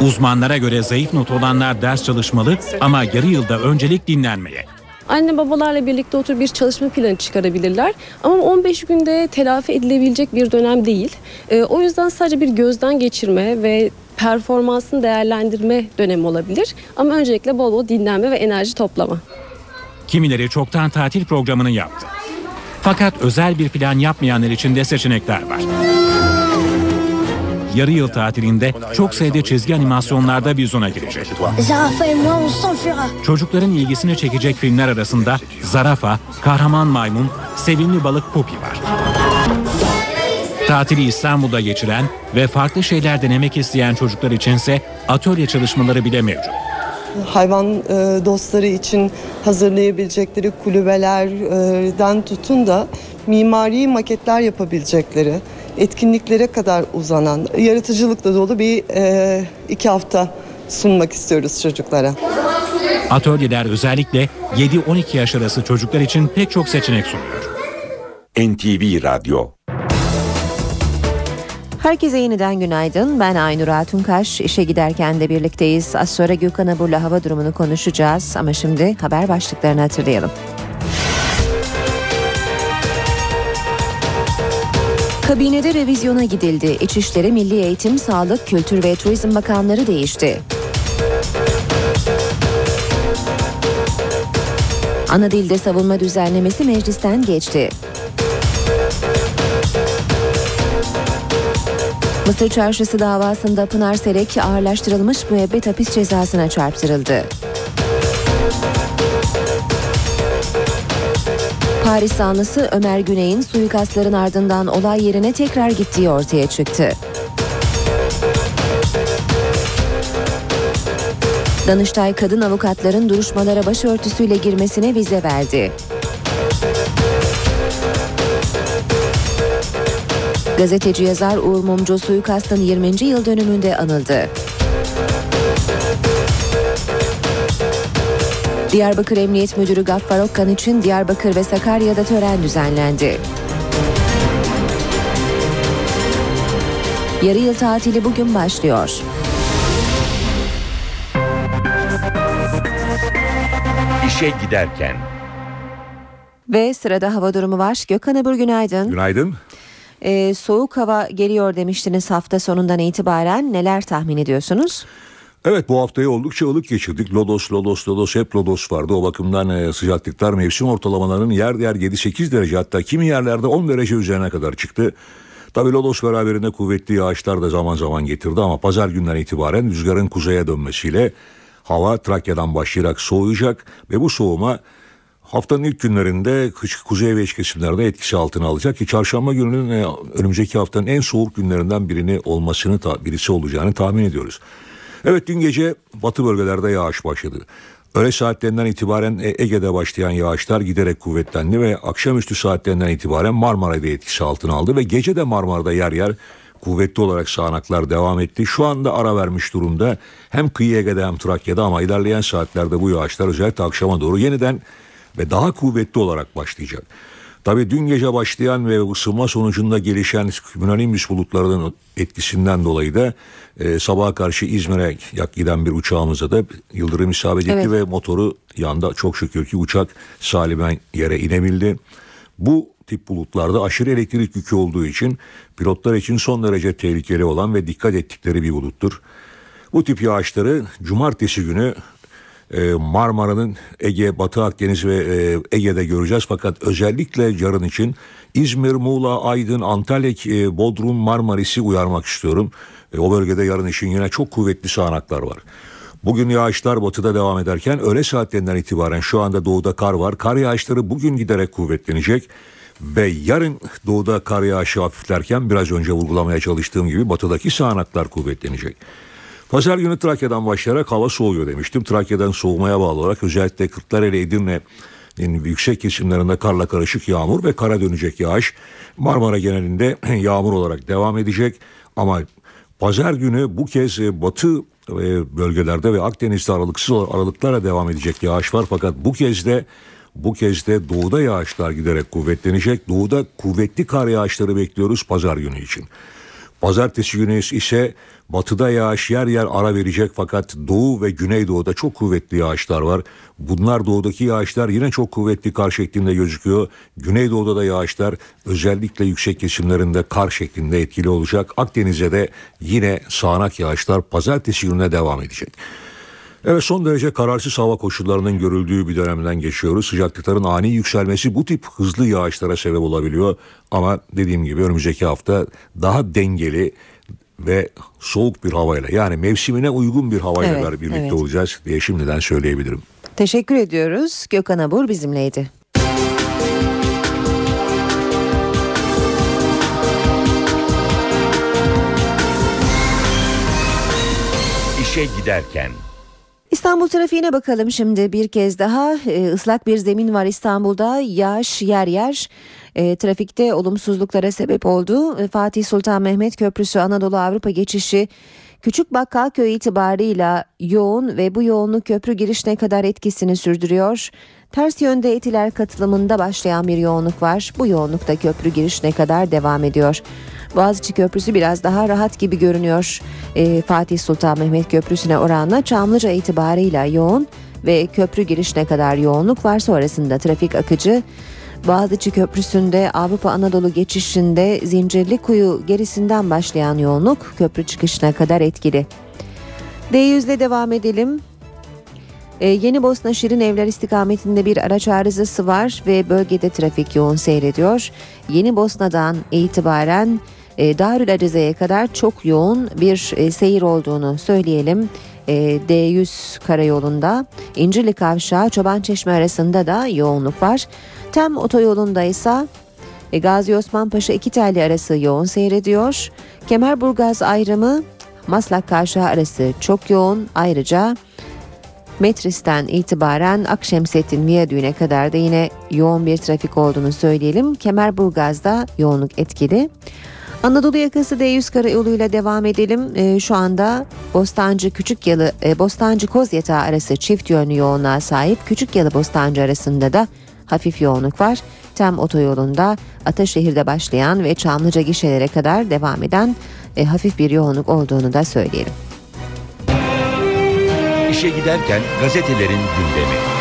Uzmanlara göre zayıf not olanlar ders çalışmalı ama yarı yılda öncelik dinlenmeye. Anne babalarla birlikte oturup bir çalışma planı çıkarabilirler. Ama 15 günde telafi edilebilecek bir dönem değil. Ee, o yüzden sadece bir gözden geçirme ve performansını değerlendirme dönemi olabilir. Ama öncelikle bol bol dinlenme ve enerji toplama. Kimileri çoktan tatil programını yaptı. Fakat özel bir plan yapmayanlar için de seçenekler var. Yarı yıl tatilinde çok sayıda çizgi animasyonlarda vizyona girecek. Çocukların ilgisini çekecek filmler arasında Zarafa, Kahraman Maymun, Sevimli Balık Pupi var. Tatili İstanbul'da geçiren ve farklı şeyler denemek isteyen çocuklar içinse atölye çalışmaları bile mevcut. hayvan e, dostları için hazırlayabilecekleri kulübelerden tutun da mimari maketler yapabilecekleri etkinliklere kadar uzanan yaratıcılıkla dolu bir e, iki hafta sunmak istiyoruz çocuklara. Atölyeler özellikle 7-12 yaş arası çocuklar için pek çok seçenek sunuyor. NTV Radyo Herkese yeniden günaydın. Ben Aynur Altunkaş. İşe giderken de birlikteyiz. Az sonra Gökhan Abur'la hava durumunu konuşacağız. Ama şimdi haber başlıklarını hatırlayalım. Kabinede revizyona gidildi. İçişleri, Milli Eğitim, Sağlık, Kültür ve Turizm Bakanları değişti. Ana dilde savunma düzenlemesi meclisten geçti. Mısır Çarşısı davasında Pınar Serek ağırlaştırılmış müebbet hapis cezasına çarptırıldı. Paris zanlısı Ömer Güney'in suikastların ardından olay yerine tekrar gittiği ortaya çıktı. Danıştay kadın avukatların duruşmalara başörtüsüyle girmesine vize verdi. Gazeteci yazar Uğur Mumcu suikastın 20. yıl dönümünde anıldı. Diyarbakır Emniyet Müdürü Gaffar Okkan için Diyarbakır ve Sakarya'da tören düzenlendi. Yarı yıl tatili bugün başlıyor. İşe giderken. Ve sırada hava durumu var. Gökhan Abur günaydın. Günaydın. Ee, soğuk hava geliyor demiştiniz hafta sonundan itibaren. Neler tahmin ediyorsunuz? Evet bu haftayı oldukça ılık geçirdik. Lodos, Lodos, Lodos hep Lodos vardı. O bakımdan e, sıcaklıklar mevsim ortalamalarının yer yer 7-8 derece hatta kimi yerlerde 10 derece üzerine kadar çıktı. Tabi Lodos beraberinde kuvvetli yağışlar da zaman zaman getirdi ama pazar günden itibaren rüzgarın kuzeye dönmesiyle hava Trakya'dan başlayarak soğuyacak ve bu soğuma haftanın ilk günlerinde kuzey ve iç kesimlerde etkisi altına alacak ki çarşamba gününün e, önümüzdeki haftanın en soğuk günlerinden birini olmasını birisi olacağını tahmin ediyoruz. Evet dün gece batı bölgelerde yağış başladı. Öğle saatlerinden itibaren e, Ege'de başlayan yağışlar giderek kuvvetlendi ve akşamüstü saatlerinden itibaren Marmara'da etkisi altına aldı ve gece de Marmara'da yer yer kuvvetli olarak sağanaklar devam etti. Şu anda ara vermiş durumda hem kıyı Ege'de hem Trakya'da ama ilerleyen saatlerde bu yağışlar özellikle akşama doğru yeniden ve daha kuvvetli olarak başlayacak. Tabii dün gece başlayan ve ısınma sonucunda gelişen Yunanimbüs bulutlarının etkisinden dolayı da e, sabaha karşı İzmir'e yak giden bir uçağımıza da yıldırım isabet etti evet. ve motoru yanda çok şükür ki uçak salimen yere inebildi. Bu tip bulutlarda aşırı elektrik yükü olduğu için pilotlar için son derece tehlikeli olan ve dikkat ettikleri bir buluttur. Bu tip yağışları cumartesi günü Marmara'nın Ege, Batı Akdeniz ve e, Ege'de göreceğiz. Fakat özellikle yarın için İzmir, Muğla, Aydın, Antalya, e, Bodrum, Marmaris'i uyarmak istiyorum. O bölgede yarın için yine çok kuvvetli sağanaklar var. Bugün yağışlar batıda devam ederken öğle saatlerinden itibaren şu anda doğuda kar var. Kar yağışları bugün giderek kuvvetlenecek. Ve yarın doğuda kar yağışı hafiflerken biraz önce vurgulamaya çalıştığım gibi batıdaki sağanaklar kuvvetlenecek. Pazar günü Trakya'dan başlayarak hava soğuyor demiştim. Trakya'dan soğumaya bağlı olarak özellikle Kırklareli, Edirne yüksek kesimlerinde karla karışık yağmur ve kara dönecek yağış. Marmara genelinde yağmur olarak devam edecek. Ama pazar günü bu kez batı bölgelerde ve Akdeniz'de aralıksız aralıklara devam edecek yağış var. Fakat bu kez de bu kez de doğuda yağışlar giderek kuvvetlenecek. Doğuda kuvvetli kar yağışları bekliyoruz pazar günü için. Pazartesi günü ise batıda yağış yer yer ara verecek fakat doğu ve güneydoğuda çok kuvvetli yağışlar var. Bunlar doğudaki yağışlar yine çok kuvvetli kar şeklinde gözüküyor. Güneydoğuda da yağışlar özellikle yüksek kesimlerinde kar şeklinde etkili olacak. Akdeniz'de de yine sağanak yağışlar pazartesi gününe devam edecek. Evet son derece kararsız hava koşullarının görüldüğü bir dönemden geçiyoruz. Sıcaklıkların ani yükselmesi bu tip hızlı yağışlara sebep olabiliyor. Ama dediğim gibi önümüzdeki hafta daha dengeli ve soğuk bir havayla yani mevsimine uygun bir havayla evet, birlikte evet. olacağız diye şimdiden söyleyebilirim. Teşekkür ediyoruz. Gökhan Abur bizimleydi. İşe giderken İstanbul trafiğine bakalım şimdi bir kez daha e, ıslak bir zemin var İstanbul'da yağış yer yer e, trafikte olumsuzluklara sebep oldu. E, Fatih Sultan Mehmet Köprüsü Anadolu Avrupa geçişi Küçük Bakkalköy itibarıyla yoğun ve bu yoğunluk köprü girişine kadar etkisini sürdürüyor. Ters yönde etiler katılımında başlayan bir yoğunluk var. Bu yoğunluk da köprü girişine kadar devam ediyor. Boğaziçi Köprüsü biraz daha rahat gibi görünüyor. Ee, Fatih Sultan Mehmet Köprüsü'ne oranla Çamlıca itibarıyla yoğun ve köprü girişine kadar yoğunluk var. Sonrasında trafik akıcı. Boğaziçi Köprüsü'nde Avrupa Anadolu geçişinde Zincirlikuyu gerisinden başlayan yoğunluk köprü çıkışına kadar etkili. D100'le devam edelim. Ee, Yeni Bosna Şirin Evler istikametinde bir araç arızası var ve bölgede trafik yoğun seyrediyor. Yeni Bosna'dan itibaren e, Darül Arize'ye kadar çok yoğun bir e, seyir olduğunu söyleyelim. E, D100 karayolunda İncirli Kavşağı Çobançeşme arasında da yoğunluk var. Tem otoyolunda ise e, Gazi Osman Paşa iki telli arası yoğun seyrediyor. Kemerburgaz ayrımı Maslak Kavşağı arası çok yoğun. Ayrıca Metris'ten itibaren Akşemsettin Viyadüğü'ne kadar da yine yoğun bir trafik olduğunu söyleyelim. Kemerburgaz'da yoğunluk etkili. Anadolu yakası D100 karayoluyla devam edelim. Ee, şu anda Bostancı Küçük Yalı e, Bostancı Kozyatağı arası çift yönlü yoğunluğa sahip. Küçük Yalı Bostancı arasında da hafif yoğunluk var. Tem otoyolunda Ataşehir'de başlayan ve Çamlıca gişelere kadar devam eden e, hafif bir yoğunluk olduğunu da söyleyelim. İşe giderken gazetelerin gündemi.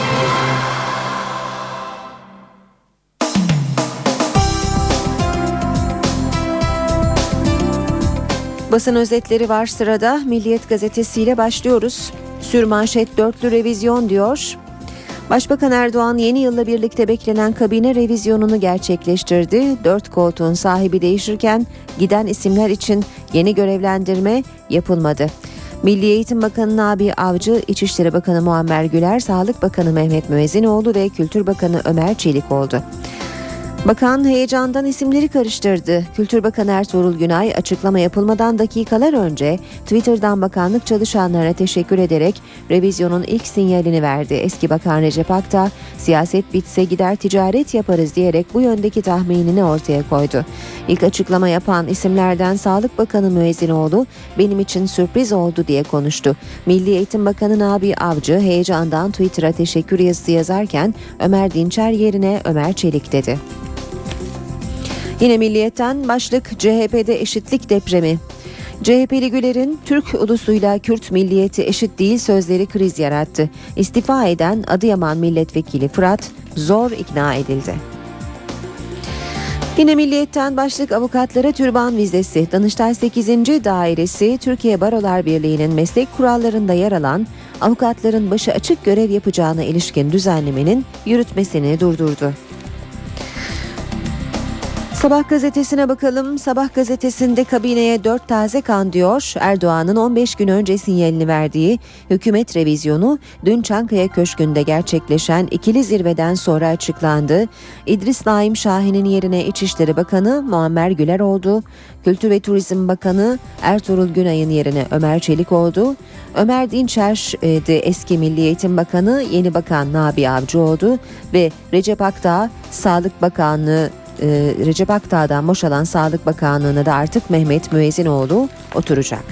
Basın özetleri var sırada. Milliyet gazetesiyle başlıyoruz. Sürmanşet dörtlü revizyon diyor. Başbakan Erdoğan yeni yılla birlikte beklenen kabine revizyonunu gerçekleştirdi. Dört koltuğun sahibi değişirken giden isimler için yeni görevlendirme yapılmadı. Milli Eğitim Bakanı Nabi Avcı, İçişleri Bakanı Muammer Güler, Sağlık Bakanı Mehmet Müezzinoğlu ve Kültür Bakanı Ömer Çelik oldu. Bakan heyecandan isimleri karıştırdı. Kültür Bakanı Ertuğrul Günay açıklama yapılmadan dakikalar önce Twitter'dan bakanlık çalışanlarına teşekkür ederek revizyonun ilk sinyalini verdi. Eski Bakan Recep Akta siyaset bitse gider ticaret yaparız diyerek bu yöndeki tahminini ortaya koydu. İlk açıklama yapan isimlerden Sağlık Bakanı Müezzinoğlu benim için sürpriz oldu diye konuştu. Milli Eğitim Bakanı Nabi Avcı heyecandan Twitter'a teşekkür yazısı yazarken Ömer Dinçer yerine Ömer Çelik dedi. Yine Milliyet'ten başlık CHP'de eşitlik depremi. CHP'li Güler'in Türk ulusuyla Kürt milliyeti eşit değil sözleri kriz yarattı. İstifa eden Adıyaman milletvekili Fırat zor ikna edildi. Yine Milliyet'ten başlık avukatlara türban vizesi. Danıştay 8. Dairesi Türkiye Barolar Birliği'nin meslek kurallarında yer alan avukatların başı açık görev yapacağına ilişkin düzenlemenin yürütmesini durdurdu. Sabah gazetesine bakalım. Sabah gazetesinde kabineye dört taze kan diyor. Erdoğan'ın 15 gün önce sinyalini verdiği hükümet revizyonu dün Çankaya Köşkü'nde gerçekleşen ikili zirveden sonra açıklandı. İdris Naim Şahin'in yerine İçişleri Bakanı Muammer Güler oldu. Kültür ve Turizm Bakanı Ertuğrul Günay'ın yerine Ömer Çelik oldu. Ömer Dinçer e, de eski Milli Eğitim Bakanı, yeni bakan Nabi Avcı oldu ve Recep Akdağ Sağlık Bakanlığı e, Recep Akdağ'dan boşalan Sağlık Bakanlığı'na da artık Mehmet Müezzinoğlu oturacak.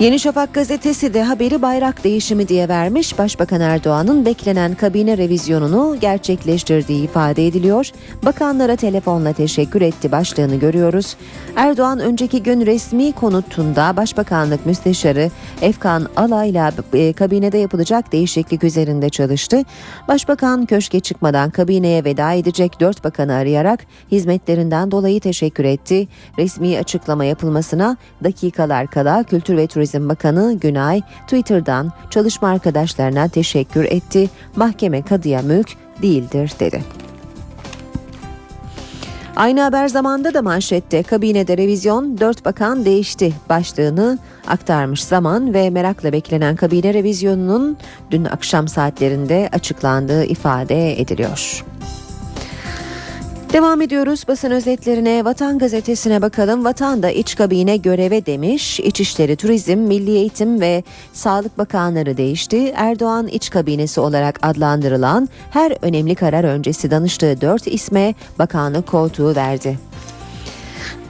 Yeni Şafak gazetesi de haberi bayrak değişimi diye vermiş. Başbakan Erdoğan'ın beklenen kabine revizyonunu gerçekleştirdiği ifade ediliyor. Bakanlara telefonla teşekkür etti başlığını görüyoruz. Erdoğan önceki gün resmi konutunda Başbakanlık Müsteşarı Efkan Alay'la e, kabinede yapılacak değişiklik üzerinde çalıştı. Başbakan köşke çıkmadan kabineye veda edecek dört bakanı arayarak hizmetlerinden dolayı teşekkür etti. Resmi açıklama yapılmasına dakikalar kala Kültür ve Turizm Bakanı Günay Twitter'dan çalışma arkadaşlarına teşekkür etti. Mahkeme kadıya mülk değildir dedi. Aynı haber zamanda da manşette kabinede revizyon 4 bakan değişti başlığını aktarmış zaman ve merakla beklenen kabine revizyonunun dün akşam saatlerinde açıklandığı ifade ediliyor. Devam ediyoruz basın özetlerine. Vatan gazetesine bakalım. Vatan da iç kabine göreve demiş. İçişleri, Turizm, Milli Eğitim ve Sağlık Bakanları değişti. Erdoğan iç kabinesi olarak adlandırılan her önemli karar öncesi danıştığı dört isme bakanlık koltuğu verdi.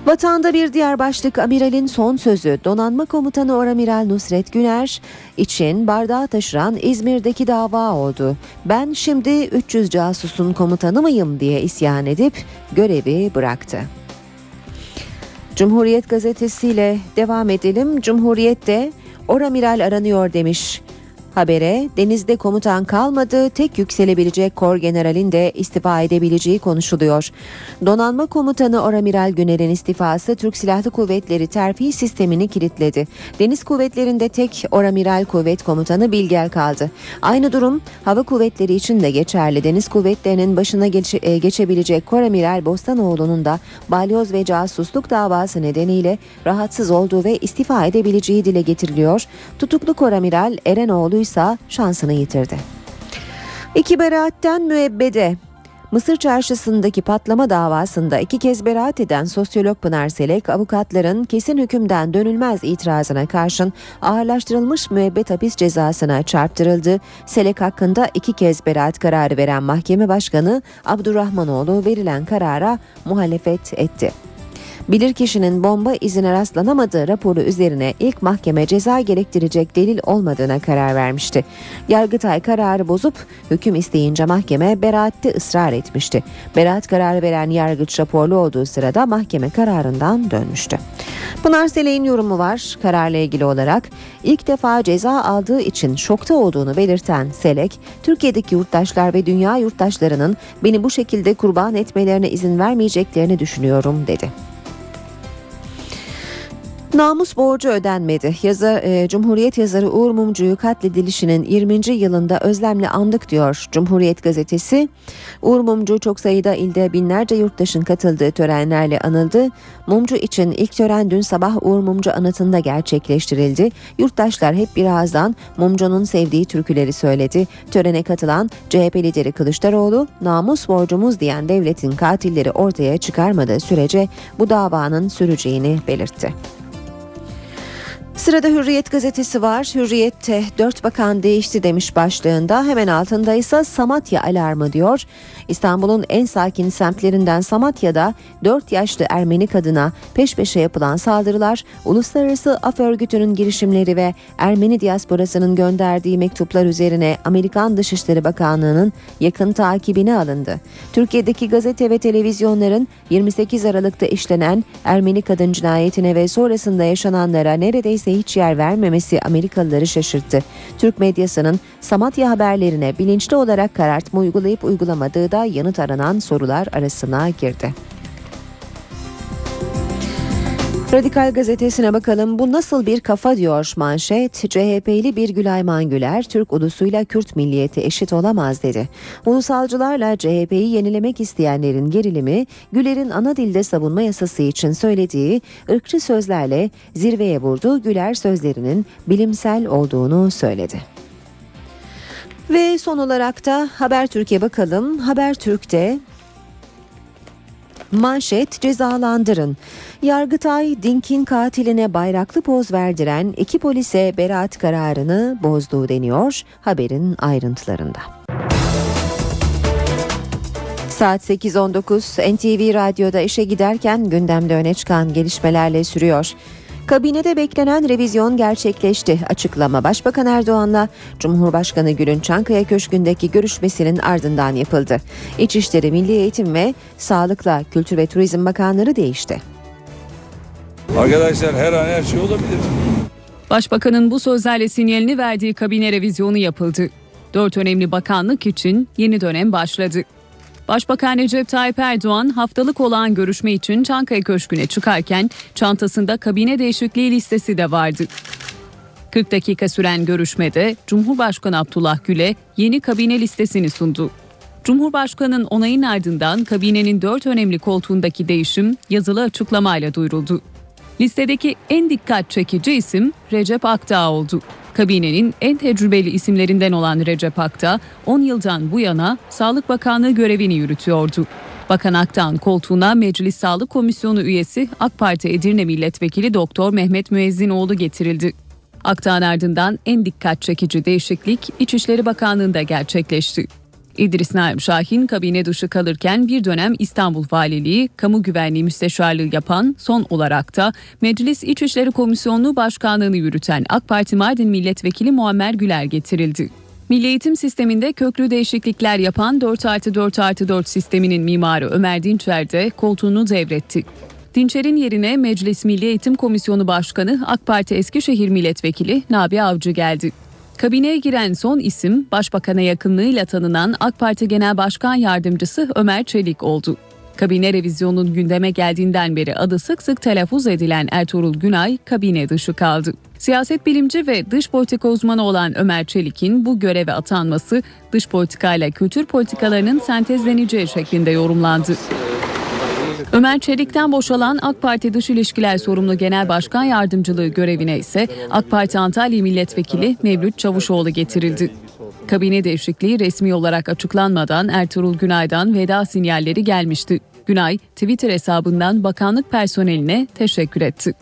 Vatanda bir diğer başlık amiralin son sözü donanma komutanı Oramiral Nusret Güner için bardağı taşıran İzmir'deki dava oldu. Ben şimdi 300 casusun komutanı mıyım diye isyan edip görevi bıraktı. Cumhuriyet gazetesiyle devam edelim. Cumhuriyet'te Oramiral aranıyor demiş. Habere denizde komutan kalmadı tek yükselebilecek kor generalin de istifa edebileceği konuşuluyor. Donanma komutanı Oramiral Güner'in istifası Türk Silahlı Kuvvetleri terfi sistemini kilitledi. Deniz kuvvetlerinde tek Oramiral kuvvet komutanı Bilgel kaldı. Aynı durum hava kuvvetleri için de geçerli. Deniz kuvvetlerinin başına geç, e, geçebilecek Koramiral Bostanoğlu'nun da balyoz ve casusluk davası nedeniyle rahatsız olduğu ve istifa edebileceği dile getiriliyor. Tutuklu Koramiral Erenoğlu ise şansını yitirdi. İki beraatten müebbede Mısır çarşısındaki patlama davasında iki kez beraat eden sosyolog Pınar Selek, avukatların kesin hükümden dönülmez itirazına karşın ağırlaştırılmış müebbet hapis cezasına çarptırıldı. Selek hakkında iki kez beraat kararı veren mahkeme başkanı Abdurrahmanoğlu verilen karara muhalefet etti. Bilirkişinin bomba izine rastlanamadığı raporu üzerine ilk mahkeme ceza gerektirecek delil olmadığına karar vermişti. Yargıtay kararı bozup hüküm isteyince mahkeme beraatte ısrar etmişti. Beraat kararı veren yargıç raporlu olduğu sırada mahkeme kararından dönmüştü. Pınar Selek'in yorumu var kararla ilgili olarak. ilk defa ceza aldığı için şokta olduğunu belirten Selek, Türkiye'deki yurttaşlar ve dünya yurttaşlarının beni bu şekilde kurban etmelerine izin vermeyeceklerini düşünüyorum dedi. Namus borcu ödenmedi. Yazar, e, Cumhuriyet yazarı Uğur Mumcu'yu katledilişinin 20. yılında özlemle andık diyor Cumhuriyet gazetesi. Uğur Mumcu çok sayıda ilde binlerce yurttaşın katıldığı törenlerle anıldı. Mumcu için ilk tören dün sabah Uğur Mumcu anıtında gerçekleştirildi. Yurttaşlar hep bir ağızdan Mumcu'nun sevdiği türküleri söyledi. Törene katılan CHP lideri Kılıçdaroğlu, namus borcumuz diyen devletin katilleri ortaya çıkarmadığı sürece bu davanın süreceğini belirtti. Sırada Hürriyet gazetesi var. Hürriyet'te dört bakan değişti demiş başlığında. Hemen altında ise Samatya alarmı diyor. İstanbul'un en sakin semtlerinden Samatya'da 4 yaşlı Ermeni kadına peş peşe yapılan saldırılar, Uluslararası Af Örgütü'nün girişimleri ve Ermeni diasporasının gönderdiği mektuplar üzerine Amerikan Dışişleri Bakanlığı'nın yakın takibine alındı. Türkiye'deki gazete ve televizyonların 28 Aralık'ta işlenen Ermeni kadın cinayetine ve sonrasında yaşananlara neredeyse hiç yer vermemesi Amerikalıları şaşırttı. Türk medyasının Samatya haberlerine bilinçli olarak karartma uygulayıp uygulamadığı da yanıt aranan sorular arasına girdi. Radikal gazetesine bakalım. Bu nasıl bir kafa diyor manşet. CHP'li bir Gülay Mangüler, Türk ulusuyla Kürt milliyeti eşit olamaz dedi. Ulusalcılarla CHP'yi yenilemek isteyenlerin gerilimi, Güler'in ana dilde savunma yasası için söylediği ırkçı sözlerle zirveye vurdu. Güler sözlerinin bilimsel olduğunu söyledi. Ve son olarak da Habertürk'e bakalım. Habertürk'te Manşet cezalandırın. Yargıtay Dink'in katiline bayraklı poz verdiren iki polise beraat kararını bozduğu deniyor haberin ayrıntılarında. Saat 8.19 NTV Radyo'da işe giderken gündemde öne çıkan gelişmelerle sürüyor. Kabinede beklenen revizyon gerçekleşti. Açıklama Başbakan Erdoğan'la Cumhurbaşkanı Gül'ün Çankaya Köşkü'ndeki görüşmesinin ardından yapıldı. İçişleri, Milli Eğitim ve Sağlıkla Kültür ve Turizm Bakanları değişti. Arkadaşlar her an her şey olabilir. Başbakanın bu sözlerle sinyalini verdiği kabine revizyonu yapıldı. Dört önemli bakanlık için yeni dönem başladı. Başbakan Recep Tayyip Erdoğan haftalık olan görüşme için Çankaya Köşkü'ne çıkarken çantasında kabine değişikliği listesi de vardı. 40 dakika süren görüşmede Cumhurbaşkanı Abdullah Gül'e yeni kabine listesini sundu. Cumhurbaşkanının onayın ardından kabinenin dört önemli koltuğundaki değişim yazılı açıklamayla duyuruldu. Listedeki en dikkat çekici isim Recep Akdağ oldu. Kabinenin en tecrübeli isimlerinden olan Recep Akta 10 yıldan bu yana Sağlık Bakanlığı görevini yürütüyordu. Bakan Aktan koltuğuna Meclis Sağlık Komisyonu üyesi AK Parti Edirne Milletvekili Doktor Mehmet Müezzinoğlu getirildi. Aktan ardından en dikkat çekici değişiklik İçişleri Bakanlığı'nda gerçekleşti. İdris Naim Şahin kabine dışı kalırken bir dönem İstanbul Valiliği, Kamu Güvenliği Müsteşarlığı yapan, son olarak da Meclis İçişleri Komisyonu Başkanlığını yürüten AK Parti Mardin Milletvekili Muammer Güler getirildi. Milli eğitim sisteminde köklü değişiklikler yapan 4 artı 4 artı 4 sisteminin mimarı Ömer Dinçer de koltuğunu devretti. Dinçer'in yerine Meclis Milli Eğitim Komisyonu Başkanı AK Parti Eskişehir Milletvekili Nabi Avcı geldi. Kabineye giren son isim Başbakan'a yakınlığıyla tanınan AK Parti Genel Başkan Yardımcısı Ömer Çelik oldu. Kabine revizyonunun gündeme geldiğinden beri adı sık sık telaffuz edilen Ertuğrul Günay kabine dışı kaldı. Siyaset bilimci ve dış politika uzmanı olan Ömer Çelik'in bu göreve atanması dış politikayla kültür politikalarının sentezleneceği şeklinde yorumlandı. Ömer Çelik'ten boşalan AK Parti Dış İlişkiler Sorumlu Genel Başkan Yardımcılığı görevine ise AK Parti Antalya Milletvekili Mevlüt Çavuşoğlu getirildi. Kabine değişikliği resmi olarak açıklanmadan Ertuğrul Günay'dan veda sinyalleri gelmişti. Günay, Twitter hesabından bakanlık personeline teşekkür etti.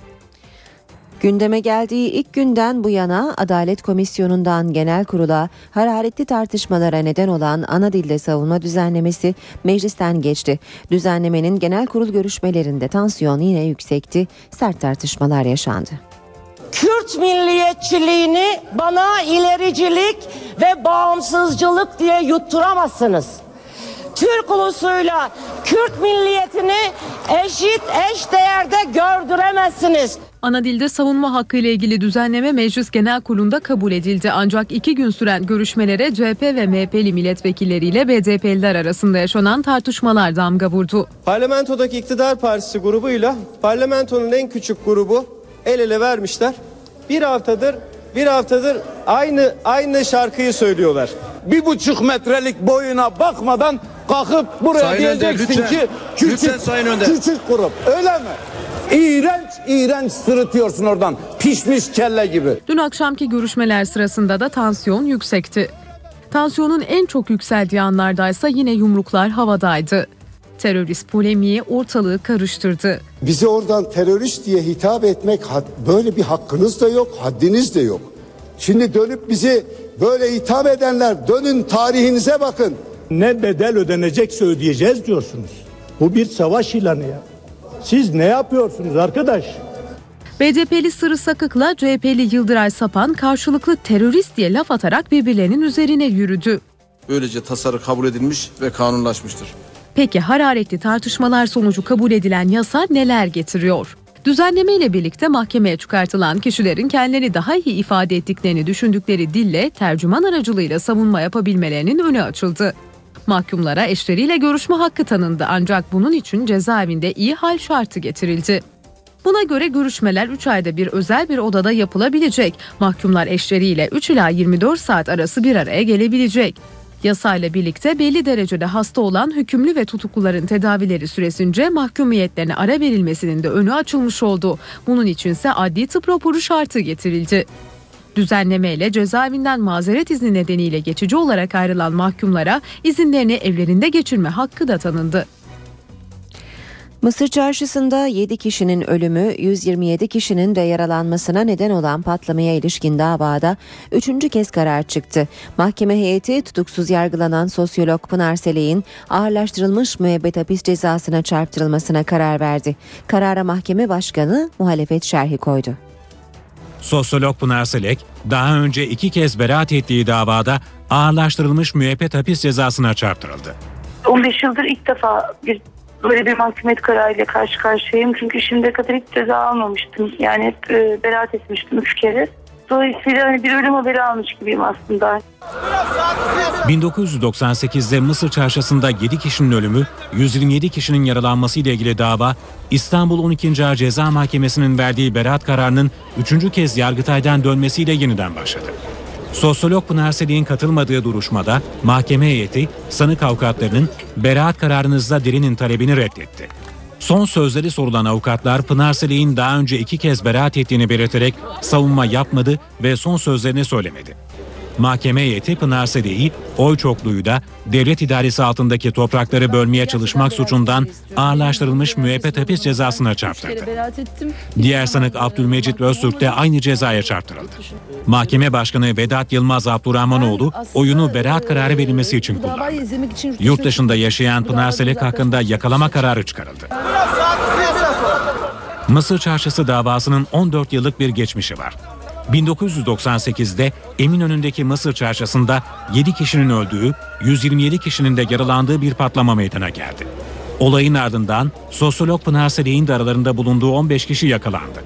Gündeme geldiği ilk günden bu yana Adalet Komisyonu'ndan genel kurula hararetli tartışmalara neden olan ana dilde savunma düzenlemesi meclisten geçti. Düzenlemenin genel kurul görüşmelerinde tansiyon yine yüksekti. Sert tartışmalar yaşandı. Kürt milliyetçiliğini bana ilericilik ve bağımsızcılık diye yutturamazsınız. Türk ulusuyla Kürt milliyetini eşit eş değerde gördüremezsiniz. Ana dilde savunma hakkı ile ilgili düzenleme Meclis Genel Kurulu'nda kabul edildi. Ancak iki gün süren görüşmelere CHP ve MHP'li milletvekilleriyle BDP'liler arasında yaşanan tartışmalar damga vurdu. Parlamentodaki iktidar partisi grubuyla parlamentonun en küçük grubu el ele vermişler. Bir haftadır bir haftadır aynı aynı şarkıyı söylüyorlar. Bir buçuk metrelik boyuna bakmadan kalkıp buraya Sayın Önder, diyeceksin lütfen. ki küçük, Lütfen Sayın Önder. küçük grup öyle mi? İğrenç iğrenç sırıtıyorsun oradan pişmiş kelle gibi. Dün akşamki görüşmeler sırasında da tansiyon yüksekti. Tansiyonun en çok yükseldiği anlardaysa yine yumruklar havadaydı. Terörist polemiği ortalığı karıştırdı. Bize oradan terörist diye hitap etmek had- böyle bir hakkınız da yok, haddiniz de yok. Şimdi dönüp bizi böyle hitap edenler dönün tarihinize bakın. Ne bedel ödenecekse ödeyeceğiz diyorsunuz. Bu bir savaş ilanı ya. Siz ne yapıyorsunuz arkadaş? BDP'li Sırrı Sakık'la CHP'li Yıldıray Sapan karşılıklı terörist diye laf atarak birbirlerinin üzerine yürüdü. Böylece tasarı kabul edilmiş ve kanunlaşmıştır. Peki hararetli tartışmalar sonucu kabul edilen yasa neler getiriyor? Düzenleme ile birlikte mahkemeye çıkartılan kişilerin kendileri daha iyi ifade ettiklerini düşündükleri dille tercüman aracılığıyla savunma yapabilmelerinin önü açıldı. Mahkumlara eşleriyle görüşme hakkı tanındı ancak bunun için cezaevinde iyi hal şartı getirildi. Buna göre görüşmeler 3 ayda bir özel bir odada yapılabilecek. Mahkumlar eşleriyle 3 ila 24 saat arası bir araya gelebilecek. Yasayla birlikte belli derecede hasta olan hükümlü ve tutukluların tedavileri süresince mahkumiyetlerine ara verilmesinin de önü açılmış oldu. Bunun içinse adli tıp raporu şartı getirildi. Düzenlemeyle cezaevinden mazeret izni nedeniyle geçici olarak ayrılan mahkumlara izinlerini evlerinde geçirme hakkı da tanındı. Mısır çarşısında 7 kişinin ölümü, 127 kişinin de yaralanmasına neden olan patlamaya ilişkin davada üçüncü kez karar çıktı. Mahkeme heyeti tutuksuz yargılanan sosyolog Pınar Selek'in ağırlaştırılmış müebbet hapis cezasına çarptırılmasına karar verdi. Karara mahkeme başkanı muhalefet şerhi koydu. Sosyolog Pınar Selek, daha önce iki kez beraat ettiği davada ağırlaştırılmış müebbet hapis cezasına çarptırıldı. 15 yıldır ilk defa bir böyle bir mahkumet kararıyla karşı karşıyayım. Çünkü şimdiye kadar hiç ceza almamıştım. Yani hep e, beraat etmiştim üç kere. Dolayısıyla hani bir ölüm haberi almış gibiyim aslında. 1998'de Mısır çarşısında 7 kişinin ölümü, 127 kişinin yaralanması ile ilgili dava, İstanbul 12. Ağır Ceza Mahkemesi'nin verdiği beraat kararının üçüncü kez Yargıtay'dan dönmesiyle yeniden başladı. Sosyolog Pınar Selek'in katılmadığı duruşmada mahkeme heyeti sanık avukatlarının beraat kararınızda dirinin talebini reddetti. Son sözleri sorulan avukatlar Pınar Selek'in daha önce iki kez beraat ettiğini belirterek savunma yapmadı ve son sözlerini söylemedi. Mahkeme heyeti Pınar Selek'i oy çokluğu da devlet idaresi altındaki toprakları bölmeye çalışmak suçundan ağırlaştırılmış müebbet hapis cezasına çarptırdı. Diğer sanık Abdülmecit Öztürk de aynı cezaya çarptırıldı. Mahkeme Başkanı Vedat Yılmaz Abdurrahmanoğlu oyunu beraat kararı verilmesi için kullandı. Yurt dışında yaşayan Pınar Selek hakkında yakalama kararı çıkarıldı. Mısır Çarşısı davasının 14 yıllık bir geçmişi var. 1998'de Eminönü'ndeki Mısır Çarşısı'nda 7 kişinin öldüğü, 127 kişinin de yaralandığı bir patlama meydana geldi. Olayın ardından sosyolog Pınar Selek'in de aralarında bulunduğu 15 kişi yakalandı.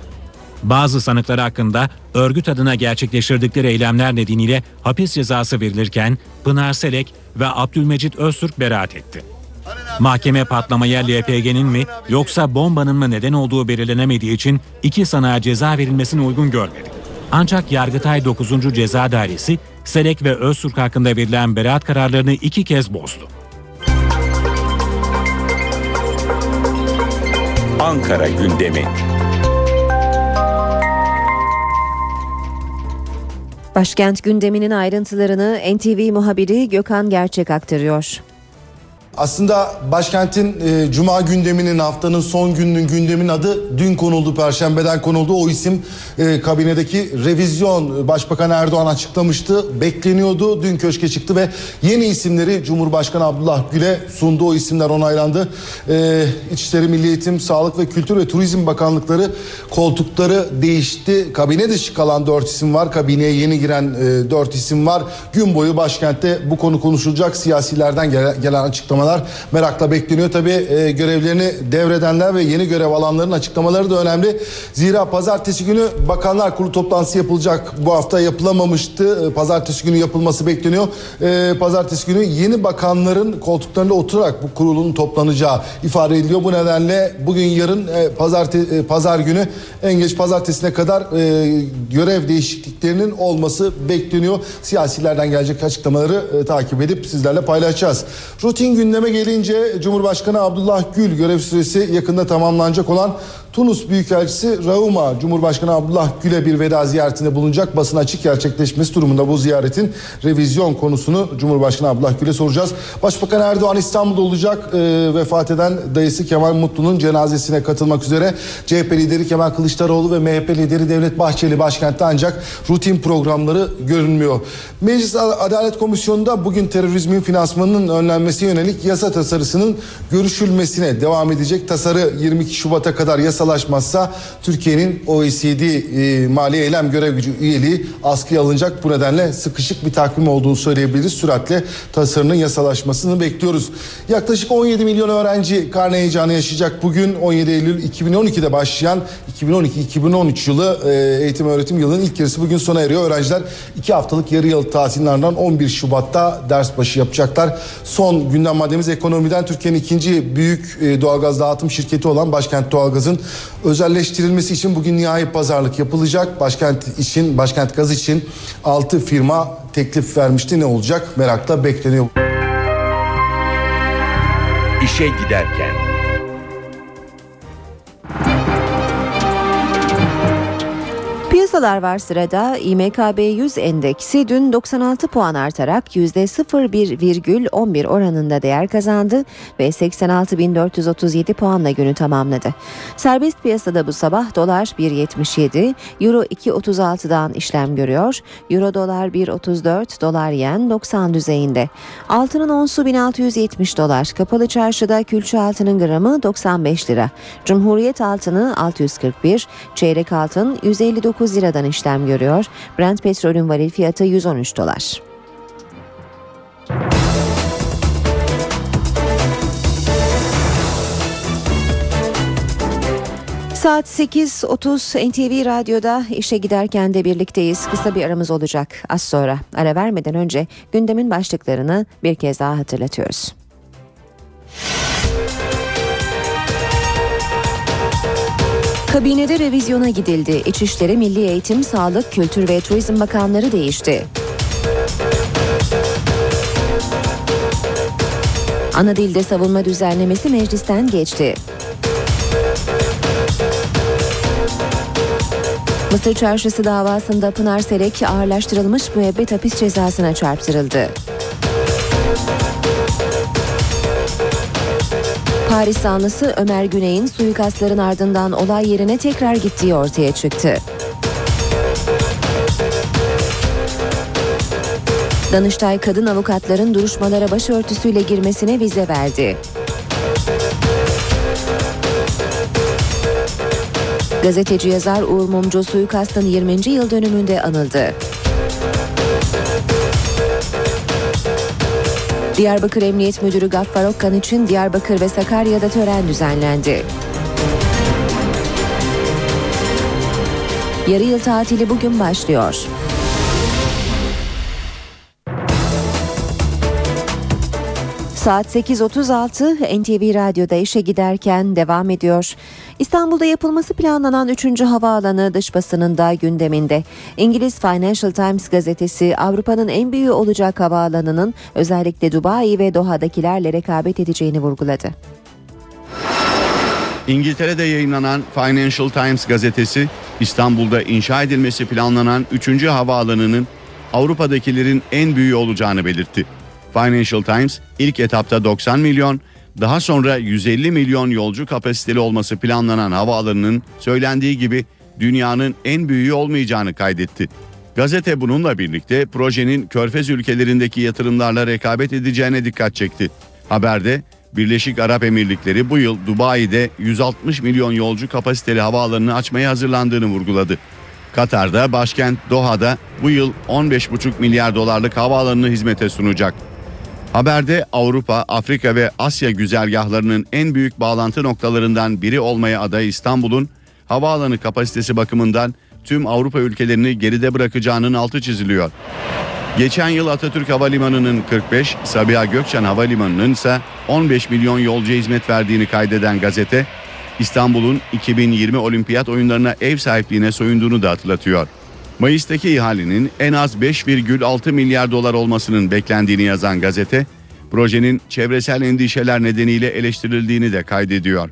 Bazı sanıkları hakkında örgüt adına gerçekleştirdikleri eylemler nedeniyle hapis cezası verilirken Pınar Selek ve Abdülmecit Öztürk beraat etti. Mahkeme patlamaya LPG'nin mi yoksa bombanın mı neden olduğu belirlenemediği için iki sanığa ceza verilmesini uygun görmedi. Ancak Yargıtay 9. Ceza Dairesi Selek ve Öztürk hakkında verilen beraat kararlarını iki kez bozdu. Ankara gündemi. Başkent gündeminin ayrıntılarını NTV muhabiri Gökhan Gerçek aktarıyor. Aslında başkentin e, cuma gündeminin haftanın son gününün gündemin adı dün konuldu perşembeden konuldu. O isim e, kabinedeki revizyon Başbakan Erdoğan açıklamıştı bekleniyordu. Dün köşke çıktı ve yeni isimleri Cumhurbaşkanı Abdullah Gül'e sundu. O isimler onaylandı. E, İçişleri Milli Eğitim Sağlık ve Kültür ve Turizm Bakanlıkları koltukları değişti. Kabine dışı kalan dört isim var. Kabineye yeni giren e, dört isim var. Gün boyu başkentte bu konu konuşulacak. Siyasilerden gelen, gelen açıklamalar açıklamalar merakla bekleniyor. Tabi e, görevlerini devredenler ve yeni görev alanların açıklamaları da önemli. Zira pazartesi günü bakanlar kurulu toplantısı yapılacak. Bu hafta yapılamamıştı. E, pazartesi günü yapılması bekleniyor. E, pazartesi günü yeni bakanların koltuklarında oturarak bu kurulun toplanacağı ifade ediliyor. Bu nedenle bugün yarın e, pazartesi, e, pazar günü en geç pazartesine kadar e, görev değişikliklerinin olması bekleniyor. Siyasilerden gelecek açıklamaları e, takip edip sizlerle paylaşacağız. Rutin günde Gündeme gelince Cumhurbaşkanı Abdullah Gül görev süresi yakında tamamlanacak olan Tunus Büyükelçisi Rauma Cumhurbaşkanı Abdullah Gül'e bir veda ziyaretinde bulunacak. Basın açık gerçekleşmesi durumunda bu ziyaretin revizyon konusunu Cumhurbaşkanı Abdullah Gül'e soracağız. Başbakan Erdoğan İstanbul'da olacak. E, vefat eden dayısı Kemal Mutlu'nun cenazesine katılmak üzere CHP lideri Kemal Kılıçdaroğlu ve MHP lideri Devlet Bahçeli başkentte ancak rutin programları görünmüyor. Meclis Adalet Komisyonu'nda bugün terörizmin finansmanının önlenmesine yönelik yasa tasarısının görüşülmesine devam edecek. Tasarı 22 Şubat'a kadar yasalaşmazsa Türkiye'nin OECD e, mali eylem görev gücü üyeliği askıya alınacak. Bu nedenle sıkışık bir takvim olduğunu söyleyebiliriz. Süratle tasarının yasalaşmasını bekliyoruz. Yaklaşık 17 milyon öğrenci karne heyecanı yaşayacak. Bugün 17 Eylül 2012'de başlayan 2012-2013 yılı e, eğitim öğretim yılının ilk yarısı bugün sona eriyor. Öğrenciler 2 haftalık yarı yıl tatillerinden 11 Şubat'ta ders başı yapacaklar. Son gündem maddemiz ekonomiden Türkiye'nin ikinci büyük e, doğalgaz dağıtım şirketi olan Başkent Doğalgaz'ın özelleştirilmesi için bugün nihai pazarlık yapılacak. Başkent için, Başkent Gaz için 6 firma teklif vermişti. Ne olacak? Merakla bekleniyor. İşe giderken Piyasalar var sırada. İMKB 100 endeksi dün 96 puan artarak %01,11 oranında değer kazandı ve 86.437 puanla günü tamamladı. Serbest piyasada bu sabah dolar 1.77, euro 2.36'dan işlem görüyor. Euro dolar 1.34, dolar yen 90 düzeyinde. Altının onsu 1670 dolar. Kapalı çarşıda külçe altının gramı 95 lira. Cumhuriyet altını 641, çeyrek altın 159 liradan işlem görüyor. Brent petrolün varil fiyatı 113 dolar. Saat 8.30 NTV Radyo'da işe giderken de birlikteyiz. Kısa bir aramız olacak az sonra. Ara vermeden önce gündemin başlıklarını bir kez daha hatırlatıyoruz. Kabinede revizyona gidildi. İçişleri, Milli Eğitim, Sağlık, Kültür ve Turizm Bakanları değişti. Ana dilde savunma düzenlemesi meclisten geçti. Mısır Çarşısı davasında Pınar Selek ağırlaştırılmış müebbet hapis cezasına çarptırıldı. Paris zanlısı Ömer Güney'in suikastların ardından olay yerine tekrar gittiği ortaya çıktı. Danıştay kadın avukatların duruşmalara başörtüsüyle girmesine vize verdi. Gazeteci yazar Uğur Mumcu suikastın 20. yıl dönümünde anıldı. Diyarbakır Emniyet Müdürü Gaffar Okkan için Diyarbakır ve Sakarya'da tören düzenlendi. Yarı yıl tatili bugün başlıyor. Saat 8.36 NTV Radyo'da işe giderken devam ediyor. İstanbul'da yapılması planlanan 3. havaalanı dış basınında gündeminde. İngiliz Financial Times gazetesi Avrupa'nın en büyüğü olacak havaalanının özellikle Dubai ve Doha'dakilerle rekabet edeceğini vurguladı. İngiltere'de yayınlanan Financial Times gazetesi İstanbul'da inşa edilmesi planlanan 3. havaalanının Avrupa'dakilerin en büyüğü olacağını belirtti. Financial Times ilk etapta 90 milyon, daha sonra 150 milyon yolcu kapasiteli olması planlanan havaalanının söylendiği gibi dünyanın en büyüğü olmayacağını kaydetti. Gazete bununla birlikte projenin Körfez ülkelerindeki yatırımlarla rekabet edeceğine dikkat çekti. Haberde Birleşik Arap Emirlikleri bu yıl Dubai'de 160 milyon yolcu kapasiteli havaalanını açmaya hazırlandığını vurguladı. Katar'da başkent Doha'da bu yıl 15,5 milyar dolarlık havaalanını hizmete sunacak. Haberde Avrupa, Afrika ve Asya güzergahlarının en büyük bağlantı noktalarından biri olmaya aday İstanbul'un havaalanı kapasitesi bakımından tüm Avrupa ülkelerini geride bırakacağının altı çiziliyor. Geçen yıl Atatürk Havalimanı'nın 45, Sabiha Gökçen Havalimanı'nın ise 15 milyon yolcu hizmet verdiğini kaydeden gazete, İstanbul'un 2020 olimpiyat oyunlarına ev sahipliğine soyunduğunu da hatırlatıyor. Mayıs'taki ihalenin en az 5,6 milyar dolar olmasının beklendiğini yazan gazete, projenin çevresel endişeler nedeniyle eleştirildiğini de kaydediyor.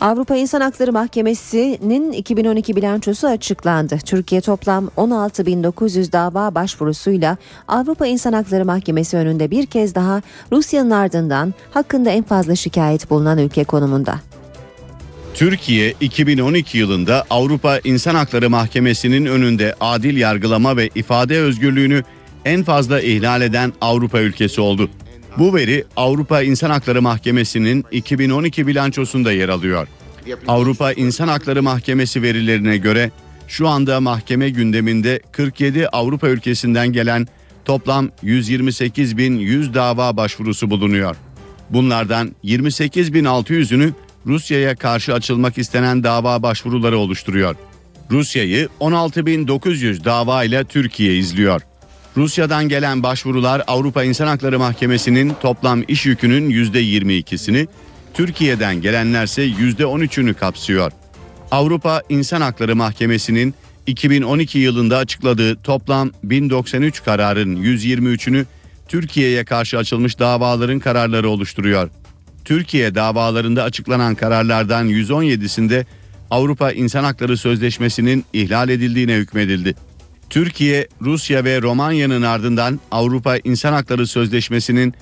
Avrupa İnsan Hakları Mahkemesi'nin 2012 bilançosu açıklandı. Türkiye toplam 16.900 dava başvurusuyla Avrupa İnsan Hakları Mahkemesi önünde bir kez daha Rusya'nın ardından hakkında en fazla şikayet bulunan ülke konumunda. Türkiye 2012 yılında Avrupa İnsan Hakları Mahkemesi'nin önünde adil yargılama ve ifade özgürlüğünü en fazla ihlal eden Avrupa ülkesi oldu. Bu veri Avrupa İnsan Hakları Mahkemesi'nin 2012 bilançosunda yer alıyor. Avrupa İnsan Hakları Mahkemesi verilerine göre şu anda mahkeme gündeminde 47 Avrupa ülkesinden gelen toplam 128.100 dava başvurusu bulunuyor. Bunlardan 28.600'ünü Rusya'ya karşı açılmak istenen dava başvuruları oluşturuyor. Rusya'yı 16.900 dava ile Türkiye izliyor. Rusya'dan gelen başvurular Avrupa İnsan Hakları Mahkemesi'nin toplam iş yükünün %22'sini, Türkiye'den gelenlerse %13'ünü kapsıyor. Avrupa İnsan Hakları Mahkemesi'nin 2012 yılında açıkladığı toplam 1093 kararın 123'ünü Türkiye'ye karşı açılmış davaların kararları oluşturuyor. Türkiye davalarında açıklanan kararlardan 117'sinde Avrupa İnsan Hakları Sözleşmesi'nin ihlal edildiğine hükmedildi. Türkiye, Rusya ve Romanya'nın ardından Avrupa İnsan Hakları Sözleşmesi'nin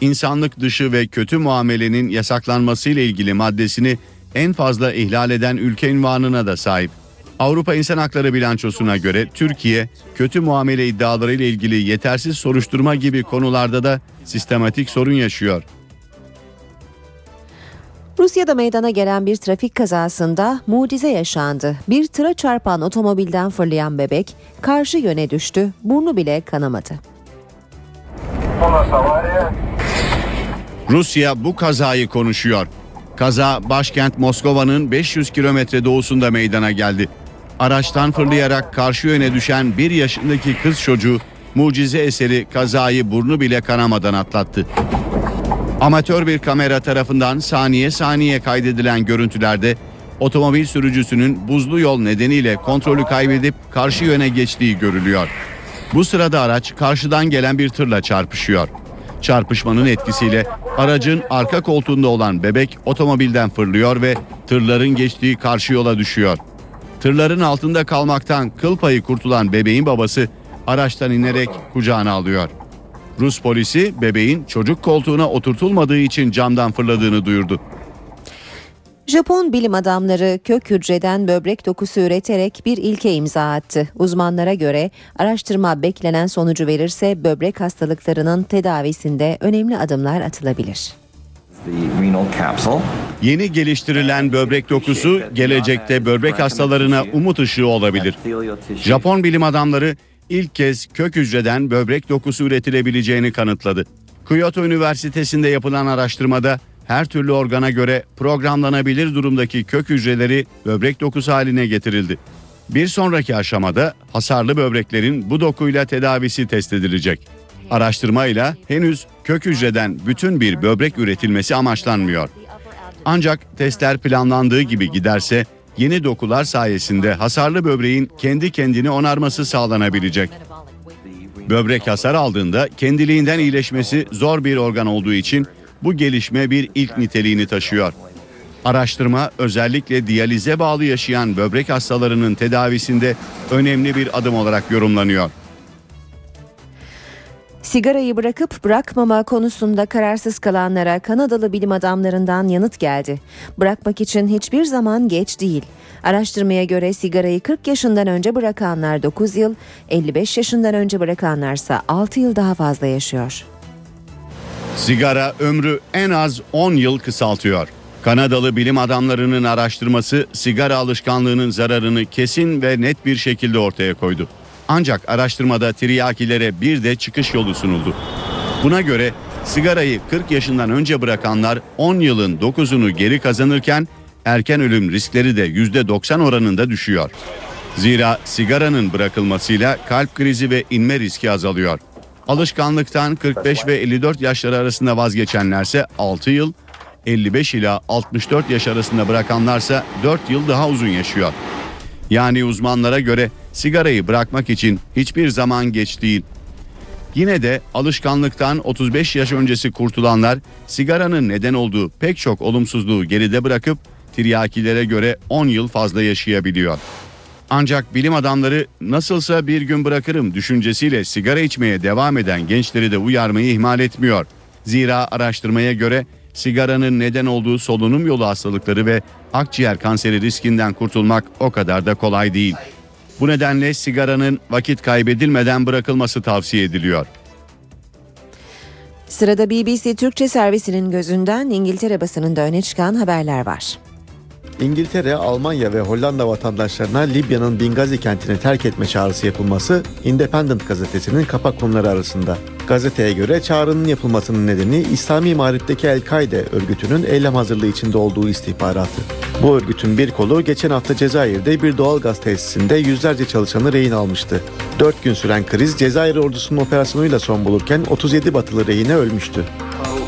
insanlık dışı ve kötü muamelenin yasaklanması ile ilgili maddesini en fazla ihlal eden ülke ünvanına da sahip. Avrupa İnsan Hakları bilançosuna göre Türkiye kötü muamele iddiaları ile ilgili yetersiz soruşturma gibi konularda da sistematik sorun yaşıyor. Rusya'da meydana gelen bir trafik kazasında mucize yaşandı. Bir tıra çarpan otomobilden fırlayan bebek karşı yöne düştü, burnu bile kanamadı. Rusya bu kazayı konuşuyor. Kaza başkent Moskova'nın 500 kilometre doğusunda meydana geldi. Araçtan fırlayarak karşı yöne düşen bir yaşındaki kız çocuğu mucize eseri kazayı burnu bile kanamadan atlattı. Amatör bir kamera tarafından saniye saniye kaydedilen görüntülerde otomobil sürücüsünün buzlu yol nedeniyle kontrolü kaybedip karşı yöne geçtiği görülüyor. Bu sırada araç karşıdan gelen bir tırla çarpışıyor. Çarpışmanın etkisiyle aracın arka koltuğunda olan bebek otomobilden fırlıyor ve tırların geçtiği karşı yola düşüyor. Tırların altında kalmaktan kıl payı kurtulan bebeğin babası araçtan inerek kucağına alıyor. Rus polisi bebeğin çocuk koltuğuna oturtulmadığı için camdan fırladığını duyurdu. Japon bilim adamları kök hücreden böbrek dokusu üreterek bir ilke imza attı. Uzmanlara göre araştırma beklenen sonucu verirse böbrek hastalıklarının tedavisinde önemli adımlar atılabilir. Yeni geliştirilen böbrek dokusu gelecekte böbrek hastalarına umut ışığı olabilir. Japon bilim adamları ilk kez kök hücreden böbrek dokusu üretilebileceğini kanıtladı. Kyoto Üniversitesi'nde yapılan araştırmada her türlü organa göre programlanabilir durumdaki kök hücreleri böbrek dokusu haline getirildi. Bir sonraki aşamada hasarlı böbreklerin bu dokuyla tedavisi test edilecek. Araştırmayla henüz kök hücreden bütün bir böbrek üretilmesi amaçlanmıyor. Ancak testler planlandığı gibi giderse yeni dokular sayesinde hasarlı böbreğin kendi kendini onarması sağlanabilecek. Böbrek hasar aldığında kendiliğinden iyileşmesi zor bir organ olduğu için bu gelişme bir ilk niteliğini taşıyor. Araştırma özellikle diyalize bağlı yaşayan böbrek hastalarının tedavisinde önemli bir adım olarak yorumlanıyor. Sigarayı bırakıp bırakmama konusunda kararsız kalanlara Kanadalı bilim adamlarından yanıt geldi. Bırakmak için hiçbir zaman geç değil. Araştırmaya göre sigarayı 40 yaşından önce bırakanlar 9 yıl, 55 yaşından önce bırakanlarsa 6 yıl daha fazla yaşıyor. Sigara ömrü en az 10 yıl kısaltıyor. Kanadalı bilim adamlarının araştırması sigara alışkanlığının zararını kesin ve net bir şekilde ortaya koydu. Ancak araştırmada tiryakilere bir de çıkış yolu sunuldu. Buna göre sigarayı 40 yaşından önce bırakanlar 10 yılın 9'unu geri kazanırken erken ölüm riskleri de %90 oranında düşüyor. Zira sigaranın bırakılmasıyla kalp krizi ve inme riski azalıyor. Alışkanlıktan 45 ve 54 yaşları arasında vazgeçenlerse 6 yıl, 55 ila 64 yaş arasında bırakanlarsa 4 yıl daha uzun yaşıyor. Yani uzmanlara göre sigarayı bırakmak için hiçbir zaman geç değil. Yine de alışkanlıktan 35 yaş öncesi kurtulanlar sigaranın neden olduğu pek çok olumsuzluğu geride bırakıp tiryakilere göre 10 yıl fazla yaşayabiliyor. Ancak bilim adamları nasılsa bir gün bırakırım düşüncesiyle sigara içmeye devam eden gençleri de uyarmayı ihmal etmiyor. Zira araştırmaya göre sigaranın neden olduğu solunum yolu hastalıkları ve akciğer kanseri riskinden kurtulmak o kadar da kolay değil. Bu nedenle sigaranın vakit kaybedilmeden bırakılması tavsiye ediliyor. Sırada BBC Türkçe servisinin gözünden İngiltere basınında öne çıkan haberler var. İngiltere, Almanya ve Hollanda vatandaşlarına Libya'nın Bingazi kentini terk etme çağrısı yapılması Independent gazetesinin kapak konuları arasında. Gazeteye göre çağrının yapılmasının nedeni İslami Mağrip'teki El-Kaide örgütünün eylem hazırlığı içinde olduğu istihbaratı. Bu örgütün bir kolu geçen hafta Cezayir'de bir doğal gaz tesisinde yüzlerce çalışanı rehin almıştı. 4 gün süren kriz Cezayir ordusunun operasyonuyla son bulurken 37 batılı rehine ölmüştü.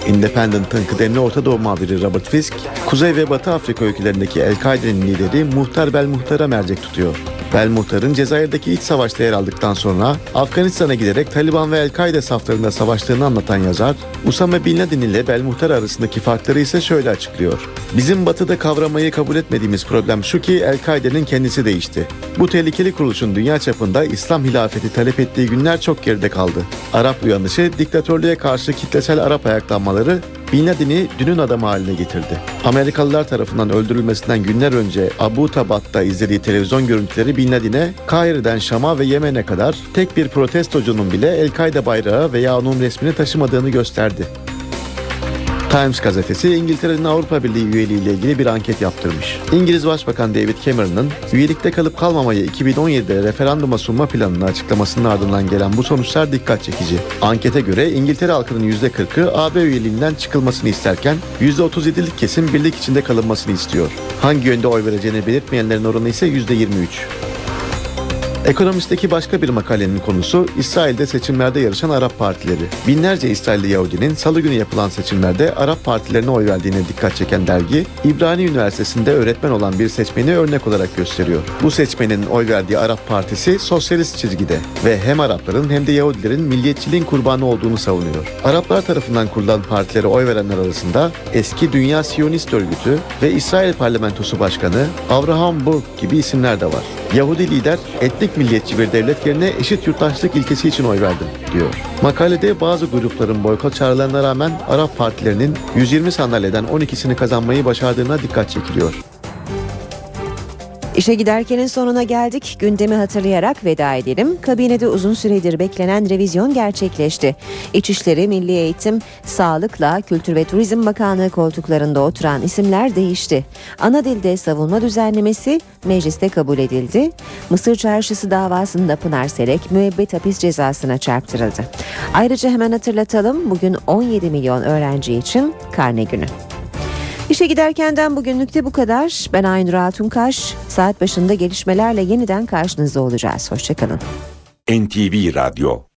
Independent'ın kıdemli Orta Doğu muhabiri Robert Fisk, Kuzey ve Batı Afrika ülkelerindeki El-Kaide'nin lideri Muhtar Bel Muhtar'a mercek tutuyor. Bel Muhtar'ın Cezayir'deki iç savaşta yer aldıktan sonra Afganistan'a giderek Taliban ve El-Kaide saflarında savaştığını anlatan yazar, Usame Bin Laden ile Bel Muhtar arasındaki farkları ise şöyle açıklıyor. Bizim batıda kavramayı kabul etmediğimiz problem şu ki El-Kaide'nin kendisi değişti. Bu tehlikeli kuruluşun dünya çapında İslam hilafeti talep ettiği günler çok geride kaldı. Arap uyanışı, diktatörlüğe karşı kitlesel Arap ayaklanmaları Bin Laden'i dünün adamı haline getirdi. Amerikalılar tarafından öldürülmesinden günler önce Abu Tabat'ta izlediği televizyon görüntüleri Bin Laden'e Kahire'den Şam'a ve Yemen'e kadar tek bir protestocunun bile El-Kaide bayrağı veya onun resmini taşımadığını gösterdi. Times gazetesi İngiltere'nin Avrupa Birliği üyeliği ile ilgili bir anket yaptırmış. İngiliz Başbakan David Cameron'ın üyelikte kalıp kalmamayı 2017'de referanduma sunma planını açıklamasının ardından gelen bu sonuçlar dikkat çekici. Ankete göre İngiltere halkının %40'ı AB üyeliğinden çıkılmasını isterken %37'lik kesim birlik içinde kalınmasını istiyor. Hangi yönde oy vereceğini belirtmeyenlerin oranı ise %23. Ekonomist'teki başka bir makalenin konusu İsrail'de seçimlerde yarışan Arap partileri. Binlerce İsrailli Yahudinin salı günü yapılan seçimlerde Arap partilerine oy verdiğine dikkat çeken dergi, İbrani Üniversitesi'nde öğretmen olan bir seçmeni örnek olarak gösteriyor. Bu seçmenin oy verdiği Arap Partisi sosyalist çizgide ve hem Arapların hem de Yahudilerin milliyetçiliğin kurbanı olduğunu savunuyor. Araplar tarafından kurulan partilere oy verenler arasında eski Dünya Siyonist Örgütü ve İsrail Parlamentosu Başkanı Avraham Burg gibi isimler de var. Yahudi lider etnik milliyetçi bir devlet yerine eşit yurttaşlık ilkesi için oy verdim diyor. Makalede bazı grupların boykot çağrılarına rağmen Arap partilerinin 120 sandalyeden 12'sini kazanmayı başardığına dikkat çekiliyor. İşe giderkenin sonuna geldik. Gündemi hatırlayarak veda edelim. Kabinede uzun süredir beklenen revizyon gerçekleşti. İçişleri, Milli Eğitim, Sağlıkla Kültür ve Turizm Bakanlığı koltuklarında oturan isimler değişti. Ana dilde savunma düzenlemesi mecliste kabul edildi. Mısır Çarşısı davasında Pınar Selek müebbet hapis cezasına çarptırıldı. Ayrıca hemen hatırlatalım bugün 17 milyon öğrenci için karne günü. İşe giderkenden bugünlükte bu kadar. Ben Aynur Altunkaş. Saat başında gelişmelerle yeniden karşınızda olacağız. Hoşçakalın. NTV Radyo